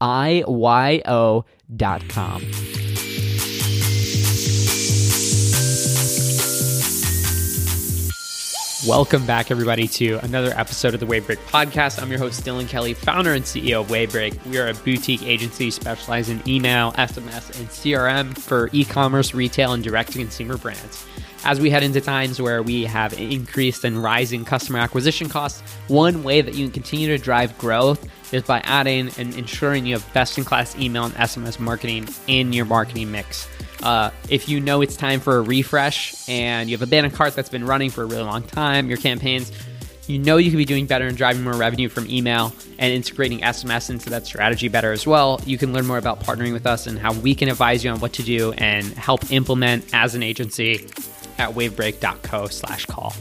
IYO dot com. Welcome back, everybody, to another episode of the Wavebreak podcast. I'm your host, Dylan Kelly, founder and CEO of Wavebreak. We are a boutique agency specializing in email, SMS, and CRM for e commerce, retail, and direct to consumer brands. As we head into times where we have increased and rising customer acquisition costs, one way that you can continue to drive growth is by adding and ensuring you have best in class email and SMS marketing in your marketing mix. Uh, if you know it's time for a refresh and you have a banner cart that's been running for a really long time, your campaigns, you know you can be doing better and driving more revenue from email and integrating SMS into that strategy better as well. You can learn more about partnering with us and how we can advise you on what to do and help implement as an agency at wavebreak.co slash call.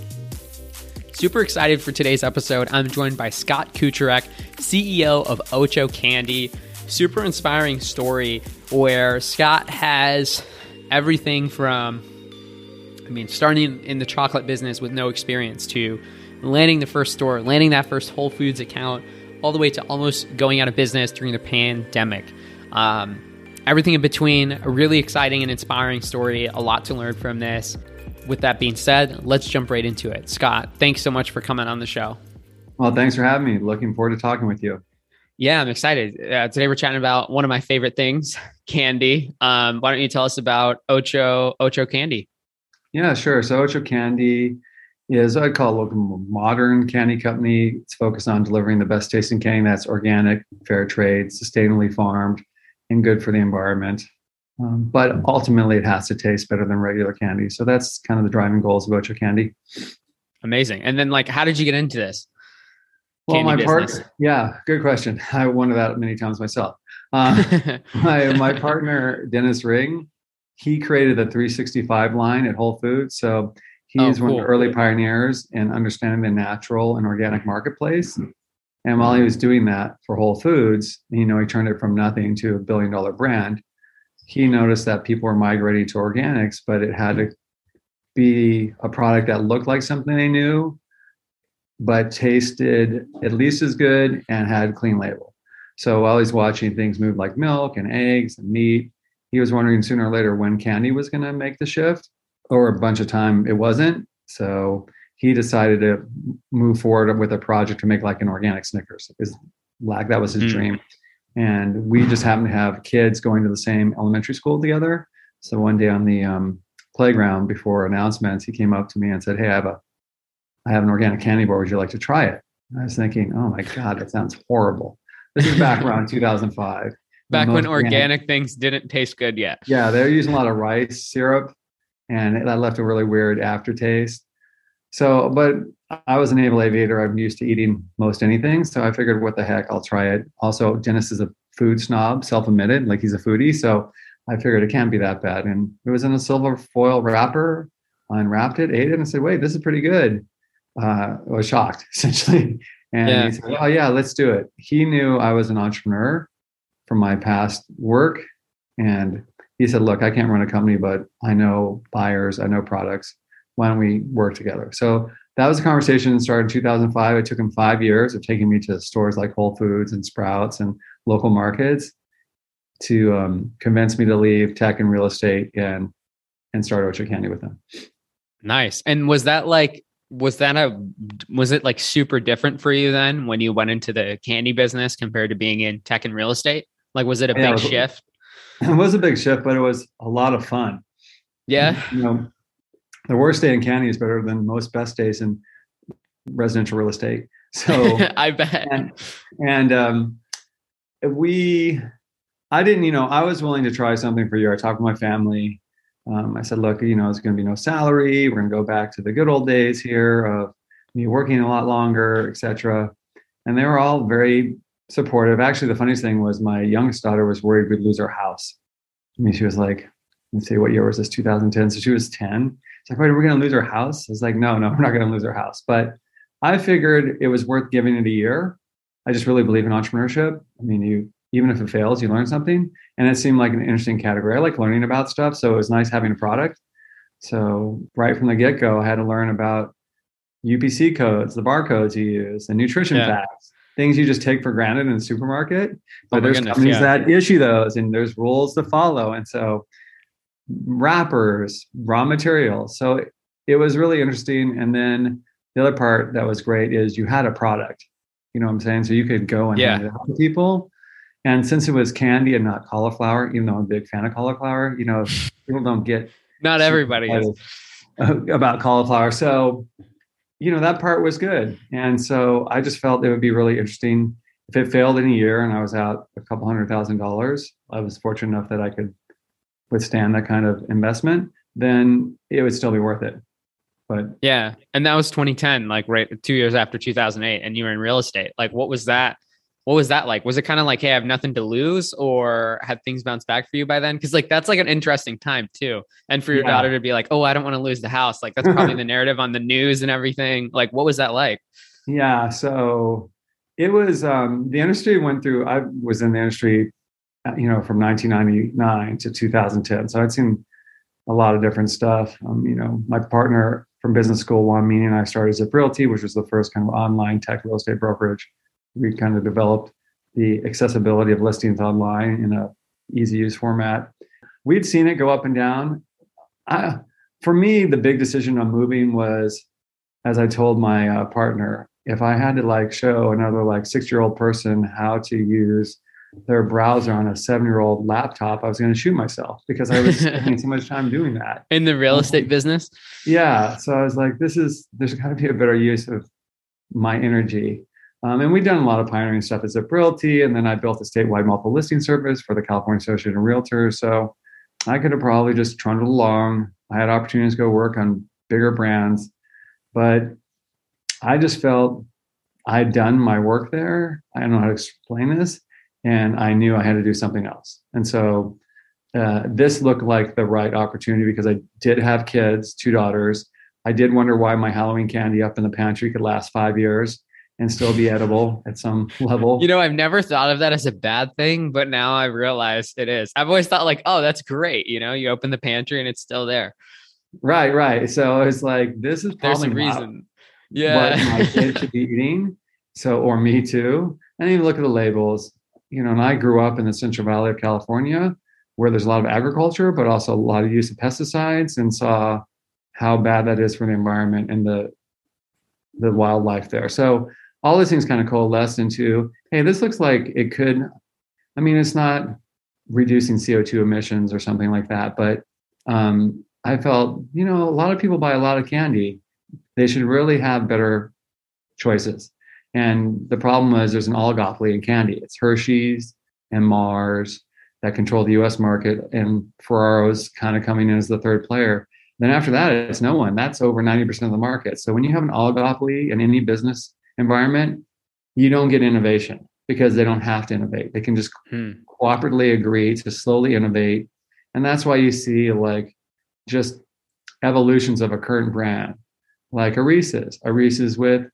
Super excited for today's episode. I'm joined by Scott Kucirek, CEO of Ocho Candy. Super inspiring story where Scott has everything from, I mean, starting in the chocolate business with no experience to landing the first store, landing that first Whole Foods account, all the way to almost going out of business during the pandemic. Um, everything in between, a really exciting and inspiring story, a lot to learn from this with that being said, let's jump right into it. Scott, thanks so much for coming on the show. Well, thanks for having me. Looking forward to talking with you. Yeah, I'm excited. Uh, today we're chatting about one of my favorite things, candy. Um, why don't you tell us about Ocho Ocho Candy? Yeah, sure. So Ocho Candy is I call it a modern candy company. It's focused on delivering the best tasting candy that's organic, fair trade, sustainably farmed, and good for the environment. Um, but ultimately, it has to taste better than regular candy. So that's kind of the driving goals of Ocho Candy. Amazing. And then, like, how did you get into this? Well, my partner, yeah, good question. I wondered that many times myself. Uh, my my partner Dennis Ring, he created the 365 line at Whole Foods. So he's oh, cool. one of the early pioneers in understanding the natural and organic marketplace. And while he was doing that for Whole Foods, you know, he turned it from nothing to a billion dollar brand he noticed that people were migrating to organics, but it had to be a product that looked like something they knew, but tasted at least as good and had clean label. So while he's watching things move like milk and eggs and meat, he was wondering sooner or later when candy was going to make the shift, or a bunch of time it wasn't. So he decided to move forward with a project to make like an organic Snickers. Is like that was his mm. dream and we just happened to have kids going to the same elementary school together. So one day on the um, playground before announcements, he came up to me and said, "Hey, I have a, I have an organic candy bar. Would you like to try it?" And I was thinking, "Oh my god, that sounds horrible." This is back around 2005, Back when organic, things didn't taste good yet. Yeah, they're using a lot of rice syrup, and that left a really weird aftertaste. So, but I was a naval aviator. I'm used to eating most anything, so I figured, what the heck, I'll try it. Also, Dennis is a food snob, self-admitted, like he's a foodie, so I figured it can't be that bad. And it was in a silver foil wrapper. I unwrapped it, ate it, and said, "Wait, this is pretty good." Uh, was shocked, essentially. And yeah. he said, "Oh yeah, let's do it." He knew I was an entrepreneur from my past work, and he said, "Look, I can't run a company, but I know buyers, I know products. Why don't we work together?" So that was a conversation that started in 2005. It took him five years of taking me to stores like Whole Foods and Sprouts and local markets to um, convince me to leave tech and real estate and and start Ocho Candy with them. Nice. And was that like was that a was it like super different for you then when you went into the candy business compared to being in tech and real estate? Like was it a yeah, big it was, shift? It was a big shift, but it was a lot of fun. Yeah. You know, the worst day in candy is better than most best days in residential real estate. So I bet. And, and um, we, I didn't, you know, I was willing to try something for a year. I talked to my family. Um, I said, look, you know, it's going to be no salary. We're going to go back to the good old days here of me working a lot longer, etc. And they were all very supportive. Actually, the funniest thing was my youngest daughter was worried we'd lose our house. I mean, she was like, let's see, what year was this? 2010. So she was 10. It's like, wait, are we going to lose our house? I was like, no, no, we're not going to lose our house. But I figured it was worth giving it a year. I just really believe in entrepreneurship. I mean, you even if it fails, you learn something. And it seemed like an interesting category. I like learning about stuff. So it was nice having a product. So right from the get-go, I had to learn about UPC codes, the barcodes you use, the nutrition yeah. facts, things you just take for granted in the supermarket. But oh there's goodness, companies yeah. that issue those and there's rules to follow. And so wrappers, raw materials. So it was really interesting. And then the other part that was great is you had a product. You know what I'm saying? So you could go and yeah. hand it out to people and since it was candy and not cauliflower, even though I'm a big fan of cauliflower, you know, people don't get not everybody is uh, about cauliflower. So, you know, that part was good. And so I just felt it would be really interesting if it failed in a year and I was out a couple hundred thousand dollars. I was fortunate enough that I could withstand that kind of investment, then it would still be worth it. But yeah, and that was 2010, like right two years after 2008, and you were in real estate. Like, what was that? What was that like? Was it kind of like, hey, I have nothing to lose, or had things bounced back for you by then? Because like that's like an interesting time too, and for your yeah. daughter to be like, oh, I don't want to lose the house. Like that's probably the narrative on the news and everything. Like, what was that like? Yeah, so it was um, the industry went through. I was in the industry, uh, you know, from 1999 to 2010. So I'd seen a lot of different stuff. Um, you know, my partner from business school, Juan Meza, and I started Zip Realty, which was the first kind of online tech real estate brokerage we kind of developed the accessibility of listings online in a easy use format. We'd seen it go up and down. I, for me, the big decision on moving was, as I told my uh, partner, if I had to like show another like six year old person how to use their browser on a seven year old laptop, I was going to shoot myself because I was spending so much time doing that in the real estate business. Yeah, so I was like, this is there's got to be a better use of my energy um, and we've done a lot of pioneering stuff as Zip Realty, and then I built a statewide multiple listing service for the California Association of Realtors. So I could have probably just trundled along. I had opportunities to go work on bigger brands, but I just felt I'd done my work there. I don't know how to explain this, and I knew I had to do something else. And so uh, this looked like the right opportunity because I did have kids, two daughters. I did wonder why my Halloween candy up in the pantry could last five years and still be edible at some level. You know, I've never thought of that as a bad thing, but now I realize it is. I've always thought like, oh, that's great. You know, you open the pantry and it's still there. Right, right. So it's like this is there's a reason. Yeah, what my kid should be eating. So, or me too. And even look at the labels. You know, and I grew up in the Central Valley of California, where there's a lot of agriculture, but also a lot of use of pesticides, and saw how bad that is for the environment and the the wildlife there. So all these things kind of coalesced into hey this looks like it could i mean it's not reducing co2 emissions or something like that but um, i felt you know a lot of people buy a lot of candy they should really have better choices and the problem is there's an oligopoly in candy it's hershey's and Mars that control the US market, and Ferrero's kind of coming in as the third player. Then after that, it's no one. That's over 90% of the market. So when you have an oligopoly in any business environment, you don't get innovation because they don't have to innovate. They can just hmm. cooperatively agree to slowly innovate. And that's why you see like just evolutions of a current brand, like a Reese's, a Reese's with,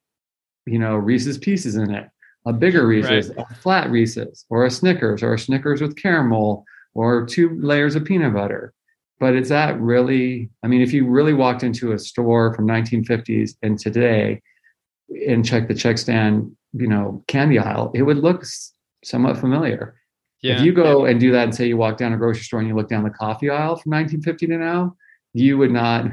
you know, Reese's pieces in it, a bigger Reese's, right. a flat Reese's, or a Snickers, or a Snickers with caramel, or two layers of peanut butter. But is that really, I mean, if you really walked into a store from 1950s and today and check the check stand you know candy aisle, it would look somewhat familiar. Yeah. If you go and do that and say you walk down a grocery store and you look down the coffee aisle from 1950 to now, you would not,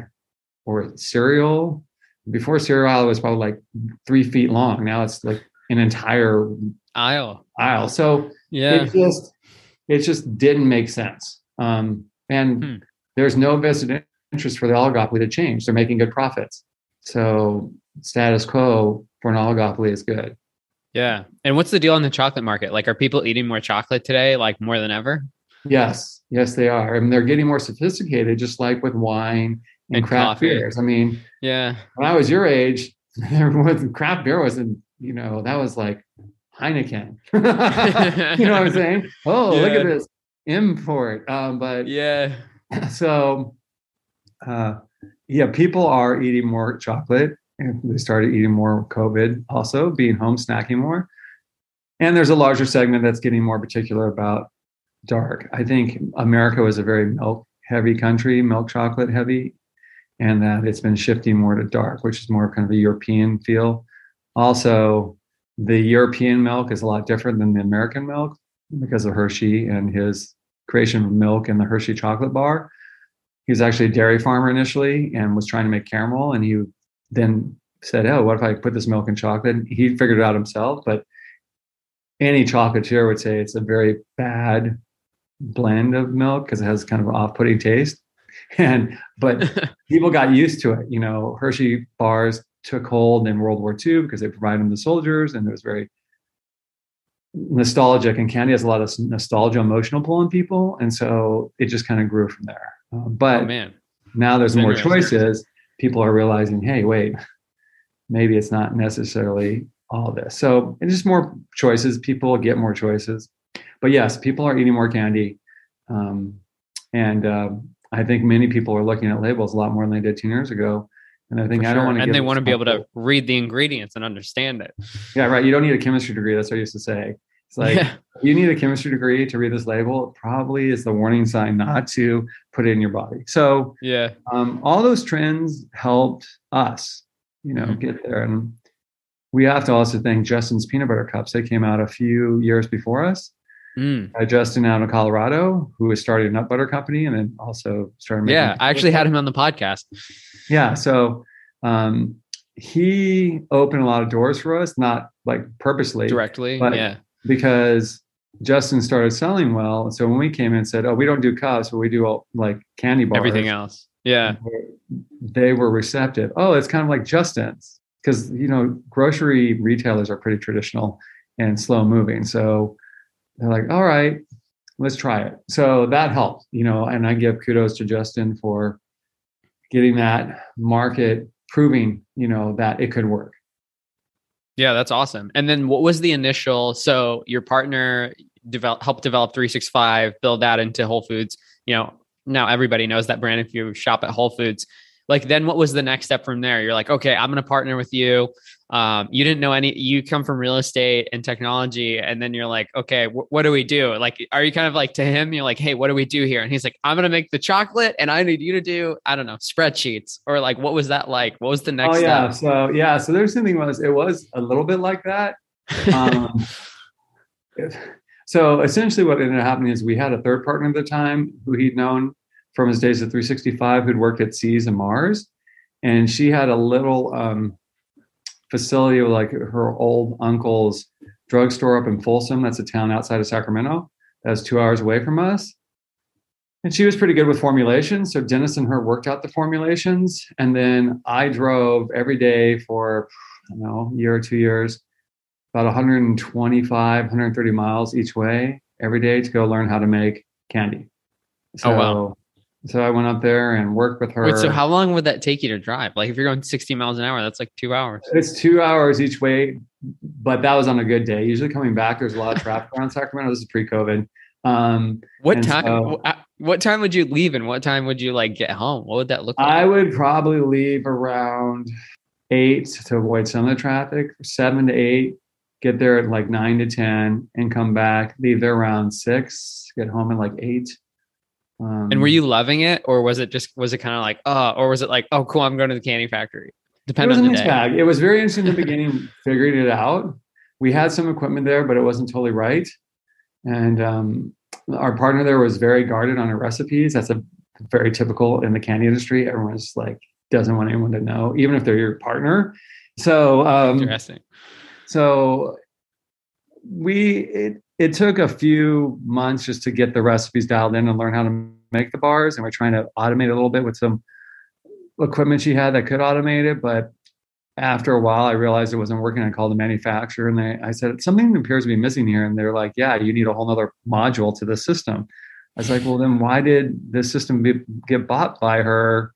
or cereal. Before cereal aisle was probably like three feet long. Now it's like an entire aisle. Aisle. So yeah, it just it just didn't make sense. Um, and hmm. there's no vested interest for the oligopoly to change. They're making good profits. So status quo for an oligopoly is good. Yeah. And what's the deal on the chocolate market? Like, are people eating more chocolate today, like more than ever? Yes. Yes, they are. I mean, they're getting more sophisticated, just like with wine and, and craft coffee. beers. I mean, yeah. When I was your age, craft beer wasn't, you know, that was like Heineken. you know what I'm saying? Oh, yeah. look at this import. Um, but yeah. So, uh, yeah, people are eating more chocolate they started eating more COVID, also being home, snacking more. And there's a larger segment that's getting more particular about dark. I think America was a very milk heavy country, milk chocolate heavy, and that it's been shifting more to dark, which is more kind of a European feel. Also, the European milk is a lot different than the American milk because of Hershey and his creation of milk in the Hershey chocolate bar. He was actually a dairy farmer initially and was trying to make caramel, and he then said, "Oh, what if I put this milk in chocolate?" And he figured it out himself, but any chocolatier would say it's a very bad blend of milk because it has kind of an off-putting taste. And but people got used to it. You know, Hershey bars took hold in World War II because they provided them to soldiers, and it was very nostalgic. And candy has a lot of nostalgia, emotional pull in people, and so it just kind of grew from there. Uh, but oh, now there's more choices people are realizing, hey, wait, maybe it's not necessarily all this. So it's just more choices. People get more choices. But yes, people are eating more candy. Um, and uh, I think many people are looking at labels a lot more than they did 10 years ago. And I think For I don't want to. And they want to be able to read the ingredients and understand it. Yeah, right. You don't need a chemistry degree. That's what I used to say. It's like yeah. you need a chemistry degree to read this label. It probably is the warning sign not to put it in your body. So yeah, um, all those trends helped us, you know, mm-hmm. get there. And we have to also thank Justin's peanut butter cups. They came out a few years before us. Mm. Uh, Justin out of Colorado, who has started a nut butter company and then also started. Yeah, I actually had him on the podcast. Yeah, so um, he opened a lot of doors for us, not like purposely, directly, but yeah because Justin started selling well. So when we came in and said, "Oh, we don't do cups, but we do all, like candy bars, everything else," yeah, they were receptive. Oh, it's kind of like Justin's because you know grocery retailers are pretty traditional and slow moving. So they're like, "All right, let's try it." So that helped, you know. And I give kudos to Justin for getting that market proving, you know, that it could work. Yeah, that's awesome. And then what was the initial? So your partner develop helped develop 365, build that into Whole Foods. You know, now everybody knows that brand if you shop at Whole Foods. Like then what was the next step from there? You're like, okay, I'm gonna partner with you. Um, you didn't know any you come from real estate and technology and then you're like okay wh- what do we do? Like are you kind of like to him you're like hey what do we do here? And he's like i'm gonna make the chocolate and i need you to do i don't know spreadsheets or like what was that like? What was the next oh yeah step? so yeah so there's something was it was a little bit like that. Um, so essentially what ended up happening is we had a third partner at the time who he'd known from his days at 365 who'd worked at See's and Mars and she had a little um, facility of like her old uncle's drugstore up in Folsom. That's a town outside of Sacramento. That's two hours away from us. And she was pretty good with formulations. So Dennis and her worked out the formulations. And then I drove every day for, I don't know, a year or two years, about 125, 130 miles each way every day to go learn how to make candy. So, oh, wow. So I went up there and worked with her. Wait, so how long would that take you to drive? Like if you're going 60 miles an hour, that's like two hours. It's two hours each way, but that was on a good day. Usually coming back, there's a lot of traffic around Sacramento. This is pre-COVID. Um, what time? So, what time would you leave, and what time would you like get home? What would that look like? I would probably leave around eight to avoid some of the traffic. Seven to eight, get there at like nine to ten, and come back. Leave there around six. Get home at like eight. Um, and were you loving it, or was it just was it kind of like oh, or was it like oh cool, I'm going to the candy factory? Depending on the day. Bag. It was very interesting in the beginning, figuring it out. We had some equipment there, but it wasn't totally right. And um, our partner there was very guarded on her recipes. That's a very typical in the candy industry. Everyone's like doesn't want anyone to know, even if they're your partner. So um, interesting. So we it, it took a few months just to get the recipes dialed in and learn how to make the bars, and we're trying to automate a little bit with some equipment she had that could automate it, but after a while, I realized it wasn't working. I called the manufacturer and they, I said, something appears to be missing here. And they're like, yeah, you need a whole other module to the system. I was like, well, then why did this system be, get bought by her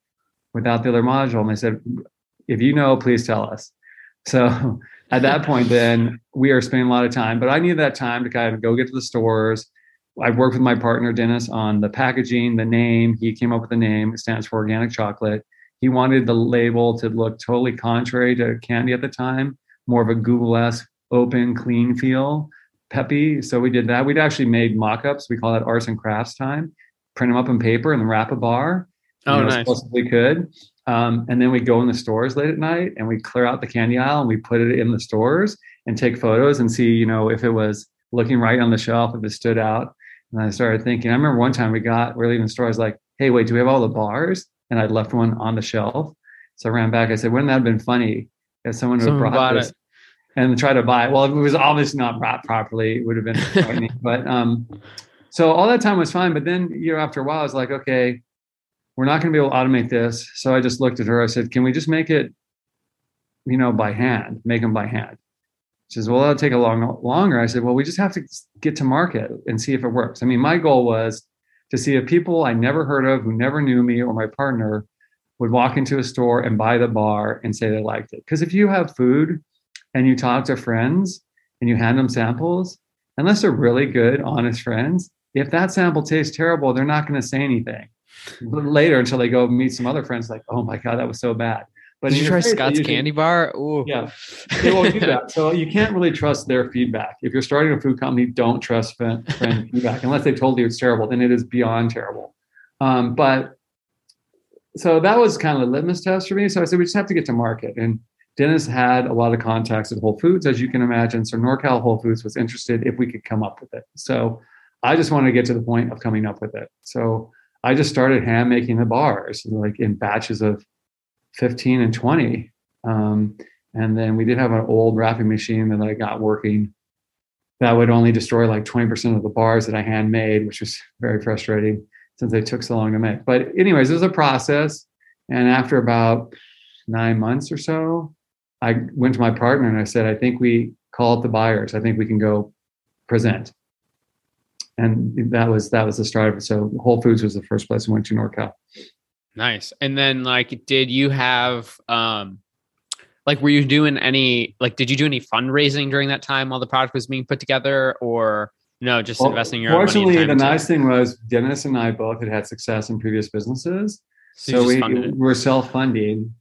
without the other module? And they said, if you know, please tell us. So at that point, then we are spending a lot of time, but I needed that time to kind of go get to the stores. I worked with my partner, Dennis, on the packaging, the name. He came up with the name. It stands for organic chocolate. He wanted the label to look totally contrary to candy at the time, more of a Google-esque, open, clean feel, peppy. So we did that. We'd actually made mock-ups. We call that arts and crafts time. Print them up in paper and wrap a bar. Oh, you know, nice. we could. Um, and then we go in the stores late at night and we clear out the candy aisle and we put it in the stores and take photos and see, you know, if it was looking right on the shelf, if it stood out. And I started thinking, I remember one time we got, we are leaving the store, I was like, hey, wait, do we have all the bars? and I'd left one on the shelf. So I ran back. I said, wouldn't that have been funny if someone would have brought this it. and tried to buy it? Well, it was obviously not wrapped properly. It would have been funny. but um, so all that time was fine. But then, you know, after a while, I was like, okay, we're not going to be able to automate this. So I just looked at her. I said, can we just make it, you know, by hand, make them by hand? She says, well, that'll take a long longer. I said, well, we just have to get to market and see if it works. I mean, my goal was to see if people I never heard of, who never knew me or my partner, would walk into a store and buy the bar and say they liked it. Because if you have food and you talk to friends and you hand them samples, unless they're really good, honest friends, if that sample tastes terrible, they're not going to say anything later until they go meet some other friends like, oh my God, that was so bad. But Did you try Scott's candy bar? Ooh. Yeah, they won't do that. So you can't really trust their feedback. If you're starting a food company, don't trust friend, friend feedback unless they told you it's terrible. Then it is beyond terrible. Um, but so that was kind of a litmus test for me. So I said we just have to get to market. And Dennis had a lot of contacts at Whole Foods, as you can imagine. So NorCal Whole Foods was interested if we could come up with it. So I just wanted to get to the point of coming up with it. So I just started hand making the bars, like in batches of 15 and 20. Um, and then we did have an old wrapping machine that I got working that would only destroy like 20% of the bars that I hand made, which was very frustrating since they took so long to make. But, anyways, it was a process. And after about nine months or so, I went to my partner and I said, I think we call it the buyers. I think we can go present. And that was that was the start of it. So Whole Foods was the first place I went to NorCal. Nice. And then like did you have um like were you doing any like did you do any fundraising during that time while the product was being put together or no just well, investing your own. fortunately the nice thing was dennis and i both had had success in previous businesses so, so we were self-funding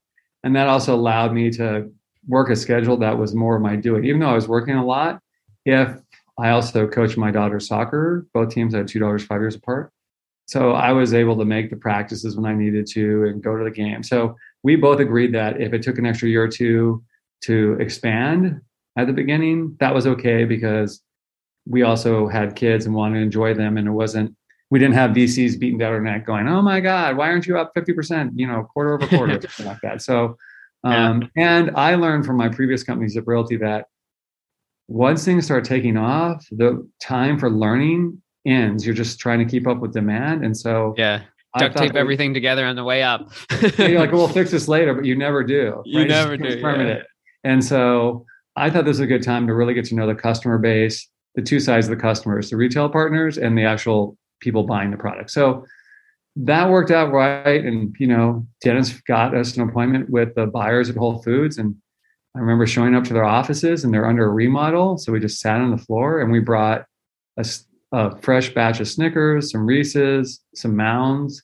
and that also allowed me to work a schedule that was more of my doing even though i was working a lot if i also coached my daughter's soccer both teams had two daughters five years apart so I was able to make the practices when I needed to and go to the game. So we both agreed that if it took an extra year or two to expand at the beginning, that was okay because we also had kids and wanted to enjoy them. And it wasn't, we didn't have VCs beating down our neck going, oh my God, why aren't you up 50%, you know, quarter over quarter, something like that. So, um, yeah. and I learned from my previous companies at Realty, that once things start taking off, the time for learning ends. You're just trying to keep up with demand. And so yeah. Duct tape everything together on the way up. you're like, we'll fix this later, but you never do. You never do. Yeah. And so I thought this was a good time to really get to know the customer base, the two sides of the customers, the retail partners and the actual people buying the product. So that worked out right. And, you know, Dennis got us an appointment with the buyers at Whole Foods. And I remember showing up to their offices and they're under a remodel. So we just sat on the floor and we brought a, a fresh batch of Snickers, some Reese's, some Mounds.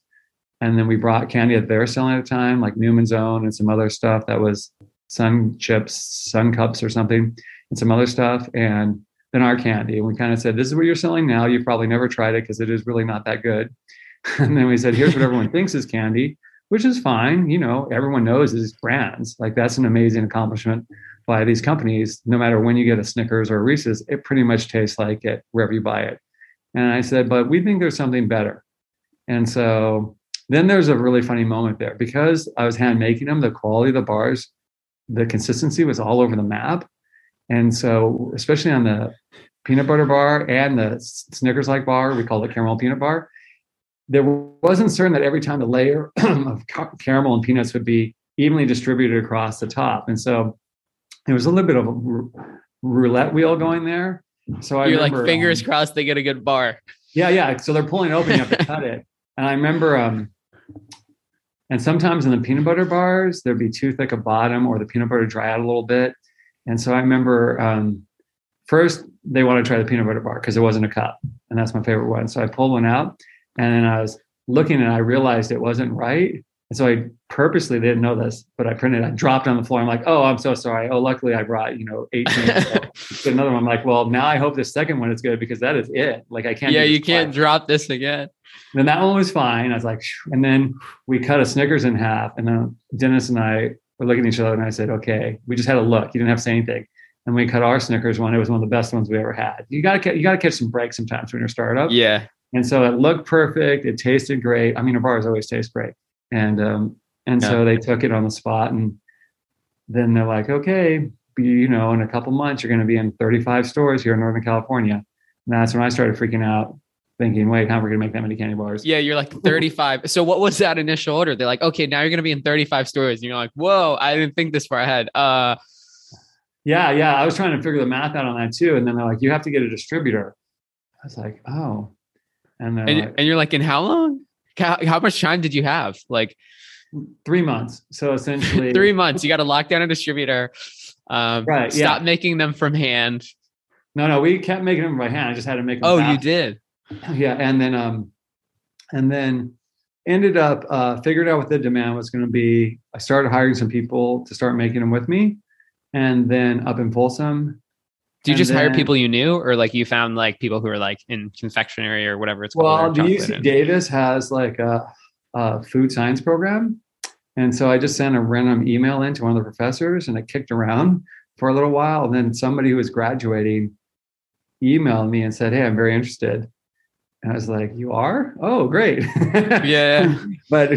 And then we brought candy that they're selling at the time, like Newman's Own and some other stuff that was Sun Chips, Sun Cups or something, and some other stuff. And then our candy. And we kind of said, This is what you're selling now. You've probably never tried it because it is really not that good. and then we said, Here's what everyone thinks is candy which is fine. You know, everyone knows these brands. Like that's an amazing accomplishment by these companies. No matter when you get a Snickers or a Reese's, it pretty much tastes like it wherever you buy it. And I said, but we think there's something better. And so then there's a really funny moment there because I was hand making them, the quality of the bars, the consistency was all over the map. And so, especially on the peanut butter bar and the Snickers like bar, we call it caramel peanut bar, there wasn't certain that every time the layer of caramel and peanuts would be evenly distributed across the top. And so it was a little bit of a roulette wheel going there. So I you're remember, like fingers um, crossed they get a good bar. Yeah, yeah. So they're pulling open, you have to cut it. And I remember, um, and sometimes in the peanut butter bars there'd be too thick a bottom, or the peanut butter dry out a little bit. And so I remember um, first they want to try the peanut butter bar because it wasn't a cup, and that's my favorite one. So I pulled one out, and then I was looking and I realized it wasn't right. And so I purposely didn't know this, but I printed, I dropped on the floor. I'm like, oh, I'm so sorry. Oh, luckily I brought, you know, 18. another one. I'm like, well, now I hope the second one is good because that is it. Like I can't. Yeah, you can't twice. drop this again. Then that one was fine. I was like, and then we cut a Snickers in half. And then Dennis and I were looking at each other and I said, okay, we just had a look. You didn't have to say anything. And we cut our Snickers one. It was one of the best ones we ever had. You got to, you got to catch some breaks sometimes when you're startup. Yeah. And so it looked perfect. It tasted great. I mean, our bars always taste great. And um, and yeah. so they took it on the spot. And then they're like, okay, you know, in a couple months, you're going to be in 35 stores here in Northern California. And that's when I started freaking out, thinking, wait, how are we going to make that many candy bars? Yeah, you're like 35. so what was that initial order? They're like, okay, now you're going to be in 35 stores. And you're like, whoa, I didn't think this far ahead. Uh, yeah, yeah. I was trying to figure the math out on that too. And then they're like, you have to get a distributor. I was like, oh, and, and, like, and, you're like, in how long? How, how much time did you have? Like three months. So essentially three months. You got to lock down a distributor. Um, right. Stop yeah. making them from hand. No, no, we kept making them by hand. I just had to make them. Oh, fast. you did. Yeah, and then um, and then ended up uh, figured out what the demand was going to be. I started hiring some people to start making them with me, and then up in Folsom, do you just then, hire people you knew, or like you found like people who are like in confectionery or whatever it's well, called? Well, the UC and... Davis has like a, a, food science program, and so I just sent a random email in to one of the professors, and it kicked around for a little while. And then somebody who was graduating emailed me and said, "Hey, I'm very interested." And I was like, "You are? Oh, great!" yeah. but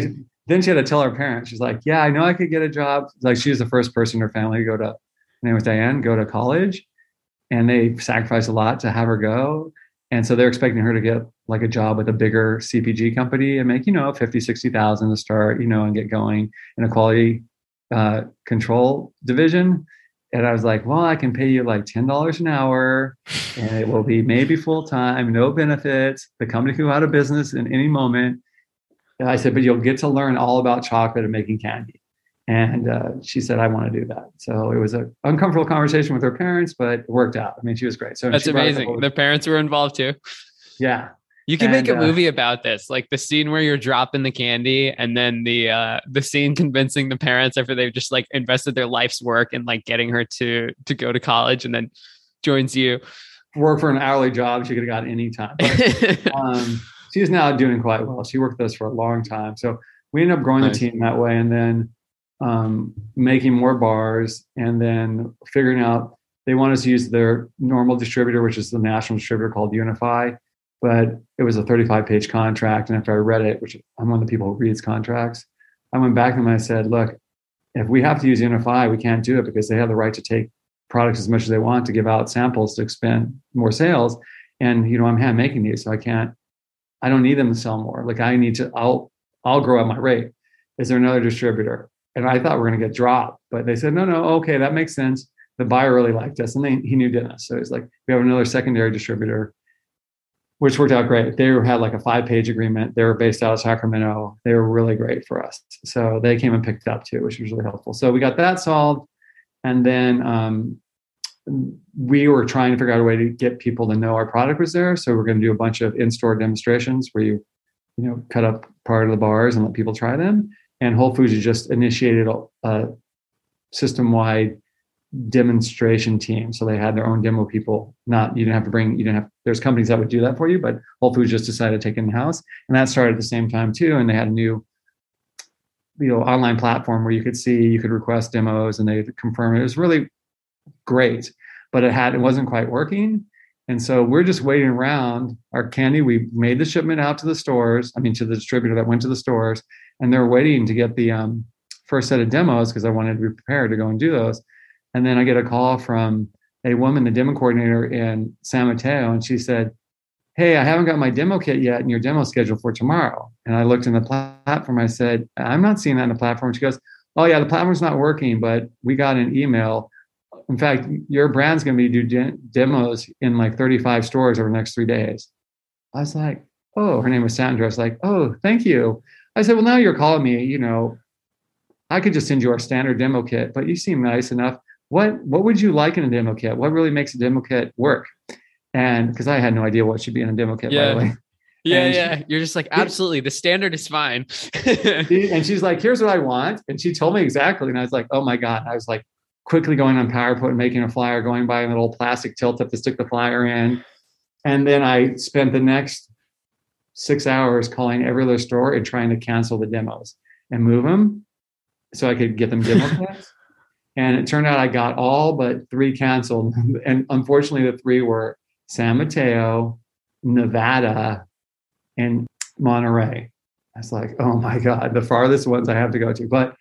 then she had to tell her parents. She's like, "Yeah, I know I could get a job." Like she was the first person in her family to go to. Her name was Diane. Go to college and they sacrificed a lot to have her go. And so they're expecting her to get like a job with a bigger CPG company and make, you know, 50, 60,000 to start, you know, and get going in a quality uh, control division. And I was like, well, I can pay you like $10 an hour and it will be maybe full time, no benefits. The company can go out of business in any moment. And I said, but you'll get to learn all about chocolate and making candy. And uh, she said, I want to do that. So it was an uncomfortable conversation with her parents, but it worked out. I mean, she was great. So that's amazing. The parents were involved too. Yeah. You can and, make a uh, movie uh, about this, like the scene where you're dropping the candy, and then the uh, the scene convincing the parents after they've just like invested their life's work in like getting her to to go to college, and then joins you. Work for an hourly job she could have got any time. But, um, she's now doing quite well. She worked with us for a long time, so we ended up growing nice. the team that way, and then um, making more bars and then figuring out they want us to use their normal distributor, which is the national distributor called UNFI. But it was a 35 page contract. And after I read it, which I'm one of the people who reads contracts, I went back to them and I said, look, if we have to use UNFI, we can't do it because they have the right to take products as much as they want to give out samples to expand more sales. And you know, I'm hand making these, so I can't, I don't need them to sell more. Like I need to, I'll, I'll grow at my rate. Is there another distributor? And I thought we are going to get dropped, but they said, no, no, okay, that makes sense. the buyer really liked us and they, he knew Dennis. So he's like, we have another secondary distributor, which worked out great. They had like a five page agreement. They were based out of Sacramento. They were really great for us. So they came and picked it up too, which was really helpful. So we got that solved. And then um, we were trying to figure out a way to get people to know our product was there. So we're going to do a bunch of in-store demonstrations where you, you know, cut up part of the bars and let people try them. And Whole Foods just initiated a, system-wide demonstration team. So they had their own demo people. Not you didn't have to bring. You didn't have. There's companies that would do that for you, but Whole Foods just decided to take in house, and that started at the same time too. And they had a new, you know, online platform where you could see, you could request demos, and they confirm it. It was really great, but it had it wasn't quite working. And so we're just waiting around our candy. We made the shipment out to the stores. I mean, to the distributor that went to the stores, and they're waiting to get the um, first set of demos because I wanted to be prepared to go and do those. And then I get a call from a woman, the demo coordinator in San Mateo, and she said, Hey, I haven't got my demo kit yet, and your demo scheduled for tomorrow. And I looked in the platform. I said, I'm not seeing that in the platform. She goes, Oh, yeah, the platform's not working, but we got an email. In fact, your brand's going to be do de- demos in like 35 stores over the next three days. I was like, Oh, her name was Sandra. I was like, Oh, thank you. I said, Well, now you're calling me, you know, I could just send you our standard demo kit, but you seem nice enough. What what would you like in a demo kit? What really makes a demo kit work? And because I had no idea what should be in a demo kit, yeah. by the way. Yeah, and yeah. She, You're just like, absolutely, the standard is fine. and she's like, here's what I want. And she told me exactly. And I was like, oh my God. I was like quickly going on PowerPoint, making a flyer, going by a little plastic tilt up to stick the flyer in. And then I spent the next six hours calling every other store and trying to cancel the demos and move them so I could get them demo kits. And it turned out I got all but three canceled. And unfortunately, the three were San Mateo, Nevada, and Monterey. I was like, oh my God, the farthest ones I have to go to. But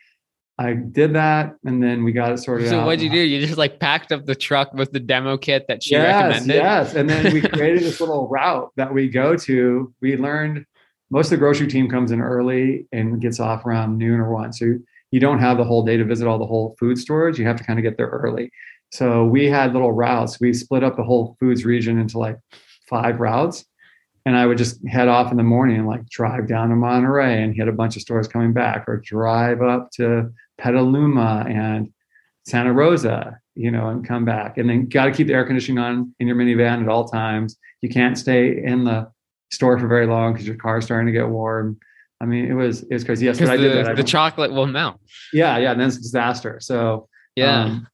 I did that and then we got it sorted so out. So what'd you do? You just like packed up the truck with the demo kit that she yes, recommended? Yes. And then we created this little route that we go to. We learned most of the grocery team comes in early and gets off around noon or one. So you don't have the whole day to visit all the whole food stores. You have to kind of get there early. So we had little routes. We split up the whole foods region into like five routes. And I would just head off in the morning and like drive down to Monterey and hit a bunch of stores coming back, or drive up to Petaluma and Santa Rosa, you know, and come back. And then got to keep the air conditioning on in your minivan at all times. You can't stay in the store for very long because your car's starting to get warm. I mean, it was it was crazy. Yes, but I did that. The chocolate will melt. Yeah, yeah, and then it's disaster. So yeah. Um,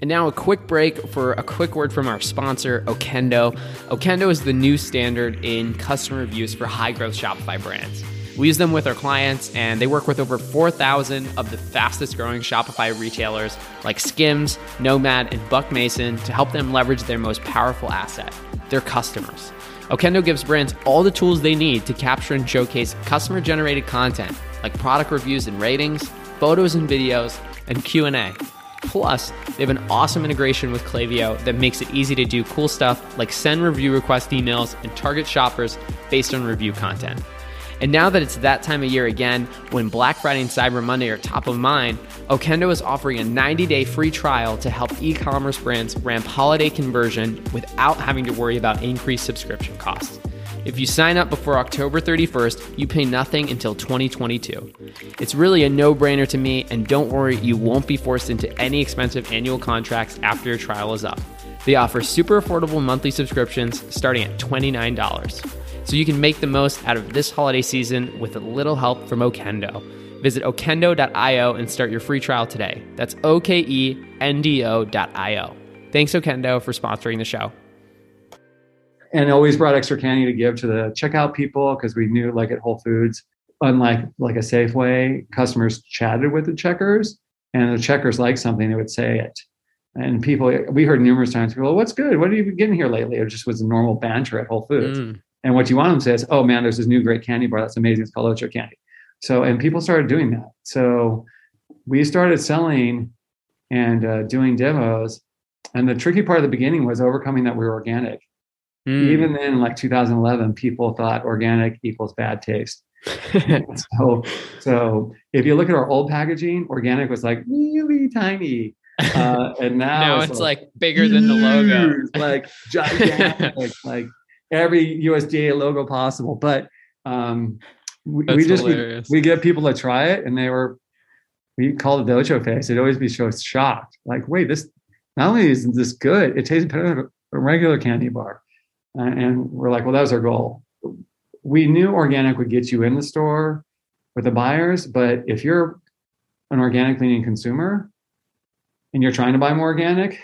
and now a quick break for a quick word from our sponsor, Okendo. Okendo is the new standard in customer reviews for high growth Shopify brands. We use them with our clients, and they work with over 4,000 of the fastest growing Shopify retailers like Skims, Nomad, and Buck Mason to help them leverage their most powerful asset, their customers. Okendo gives brands all the tools they need to capture and showcase customer generated content like product reviews and ratings, photos and videos, and Q&A. Plus, they have an awesome integration with Klaviyo that makes it easy to do cool stuff like send review request emails and target shoppers based on review content. And now that it's that time of year again, when Black Friday and Cyber Monday are top of mind, Okendo is offering a 90 day free trial to help e commerce brands ramp holiday conversion without having to worry about increased subscription costs. If you sign up before October 31st, you pay nothing until 2022. It's really a no brainer to me, and don't worry, you won't be forced into any expensive annual contracts after your trial is up. They offer super affordable monthly subscriptions starting at $29 so you can make the most out of this holiday season with a little help from Okendo. Visit okendo.io and start your free trial today. That's O K E N D O.io. Thanks, Okendo, for sponsoring the show. And always brought extra candy to give to the checkout people because we knew, like at Whole Foods, unlike like a Safeway, customers chatted with the checkers, and the checkers liked something, they would say it. And people, we heard numerous times, people, what's good? What have you been getting here lately? It just was a normal banter at Whole Foods. Mm. And what you want them to say is, oh man, there's this new great candy bar. That's amazing. It's called Ocho Candy. So, and people started doing that. So we started selling and uh, doing demos. And the tricky part of the beginning was overcoming that we were organic. Mm. Even then, like 2011, people thought organic equals bad taste. so, so if you look at our old packaging, organic was like really tiny. Uh, and now, now it's, it's like, like, bigger than the logo, like gigantic, like every USDA logo possible. But um, we, we just we, we, get people to try it, and they were we call it the ocho face. They'd always be so shocked, like, wait, this not only is this good, it tastes better than a regular candy bar. And we're like, well, that was our goal. We knew organic would get you in the store with the buyers, but if you're an organic leaning consumer and you're trying to buy more organic,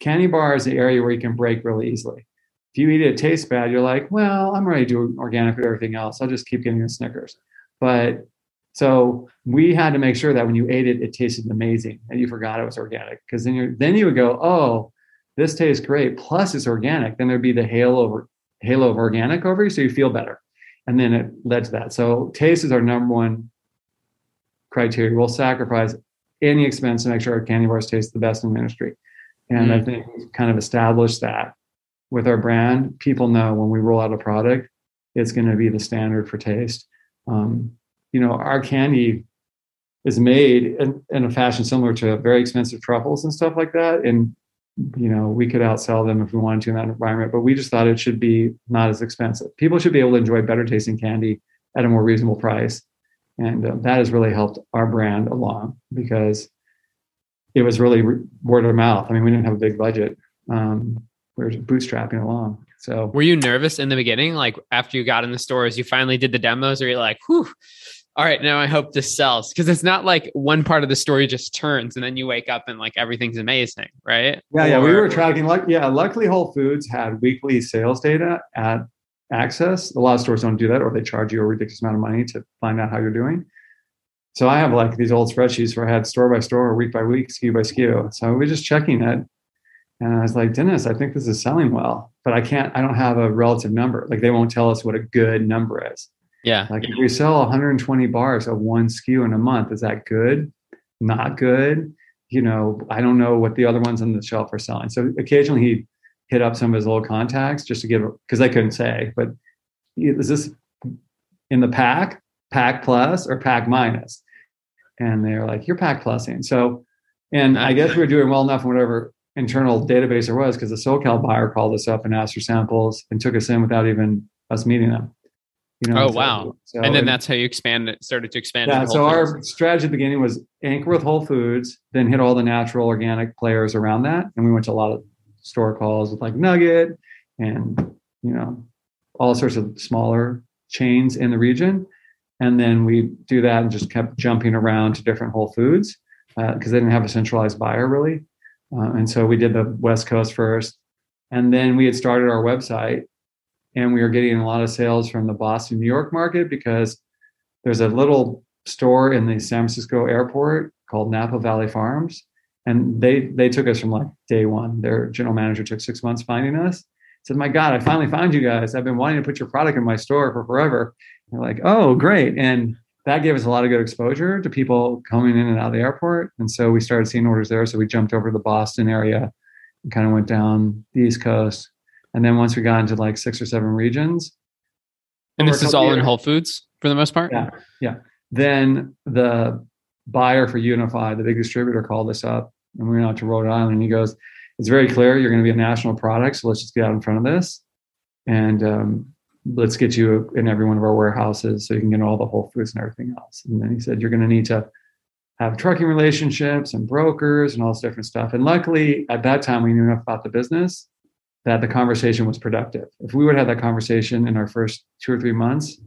candy bar is the area where you can break really easily. If you eat it, it tastes bad, you're like, well, I'm ready to do organic with everything else. I'll just keep getting the Snickers. But so we had to make sure that when you ate it, it tasted amazing and you forgot it was organic. Because then you then you would go, oh, this tastes great. Plus it's organic. Then there'd be the halo of, halo of organic over you, so you feel better. And then it led to that. So taste is our number one criteria. We'll sacrifice any expense to make sure our candy bars taste the best in the industry. And mm. I think we've kind of established that with our brand. People know when we roll out a product, it's going to be the standard for taste. Um, you know, our candy is made in, in, a fashion similar to very expensive truffles and stuff like that. And, you know, we could outsell them if we wanted to in that environment, but we just thought it should be not as expensive. People should be able to enjoy better tasting candy at a more reasonable price. And uh, that has really helped our brand along because it was really re- word of mouth. I mean, we didn't have a big budget. Um, we were bootstrapping along. So, were you nervous in the beginning, like after you got in the stores, you finally did the demos, or you're like, "Whew, all right, now I hope this sells because it's not like one part of the story just turns and then you wake up and like everything's amazing, right? Yeah, or, yeah. We were tracking like yeah, luckily Whole Foods had weekly sales data at Access. A lot of stores don't do that, or they charge you a ridiculous amount of money to find out how you're doing. So I have like these old spreadsheets where I had store by store, or week by week, SKU by SKU. So we are just checking it. And I was like, Dennis, I think this is selling well, but I can't, I don't have a relative number. Like they won't tell us what a good number is. Yeah. Like if we sell 120 bars of one SKU in a month, is that good? Not good. You know, I don't know what the other ones on the shelf are selling. So occasionally he hit up some of his old contacts just to give because they couldn't say, but is this in the pack, pack plus or pack minus? And they're like, you're pack plusing. So, and I guess we are doing well enough in whatever internal database there was because the SoCal buyer called us up and asked for samples and took us in without even us meeting them. You know, oh wow! So, and then and, that's how you expand it. Started to expand. Yeah. So our strategy at the beginning was anchor with Whole Foods, then hit all the natural organic players around that, and we went to a lot of store calls with like Nugget and you know all sorts of smaller chains in the region, and then we do that and just kept jumping around to different Whole Foods because uh, they didn't have a centralized buyer really, uh, and so we did the West Coast first, and then we had started our website and we were getting a lot of sales from the Boston, New York market because there's a little store in the San Francisco airport called Napa Valley Farms, and they they took us from like day one. Their general manager took six months finding us. Said, "My God, I finally found you guys. I've been wanting to put your product in my store for forever." And they're like, "Oh, great!" And that gave us a lot of good exposure to people coming in and out of the airport. And so we started seeing orders there. So we jumped over to the Boston area and kind of went down the East Coast and then once we got into like six or seven regions. And this is all years, in Whole Foods for the most part? Yeah. Yeah. Then the buyer for UNFI, the big distributor, called us up and we went out to Rhode Island. And he goes, It's very clear you're going to be a national product. So let's just get out in front of this. And um, let's get you in every one of our warehouses so you can get all the Whole Foods and everything else. And then he said, You're going to need to have trucking relationships and brokers and all this different stuff. And luckily, at that time, we knew enough about the business that the conversation was productive. If we would have that conversation in our first two or three months,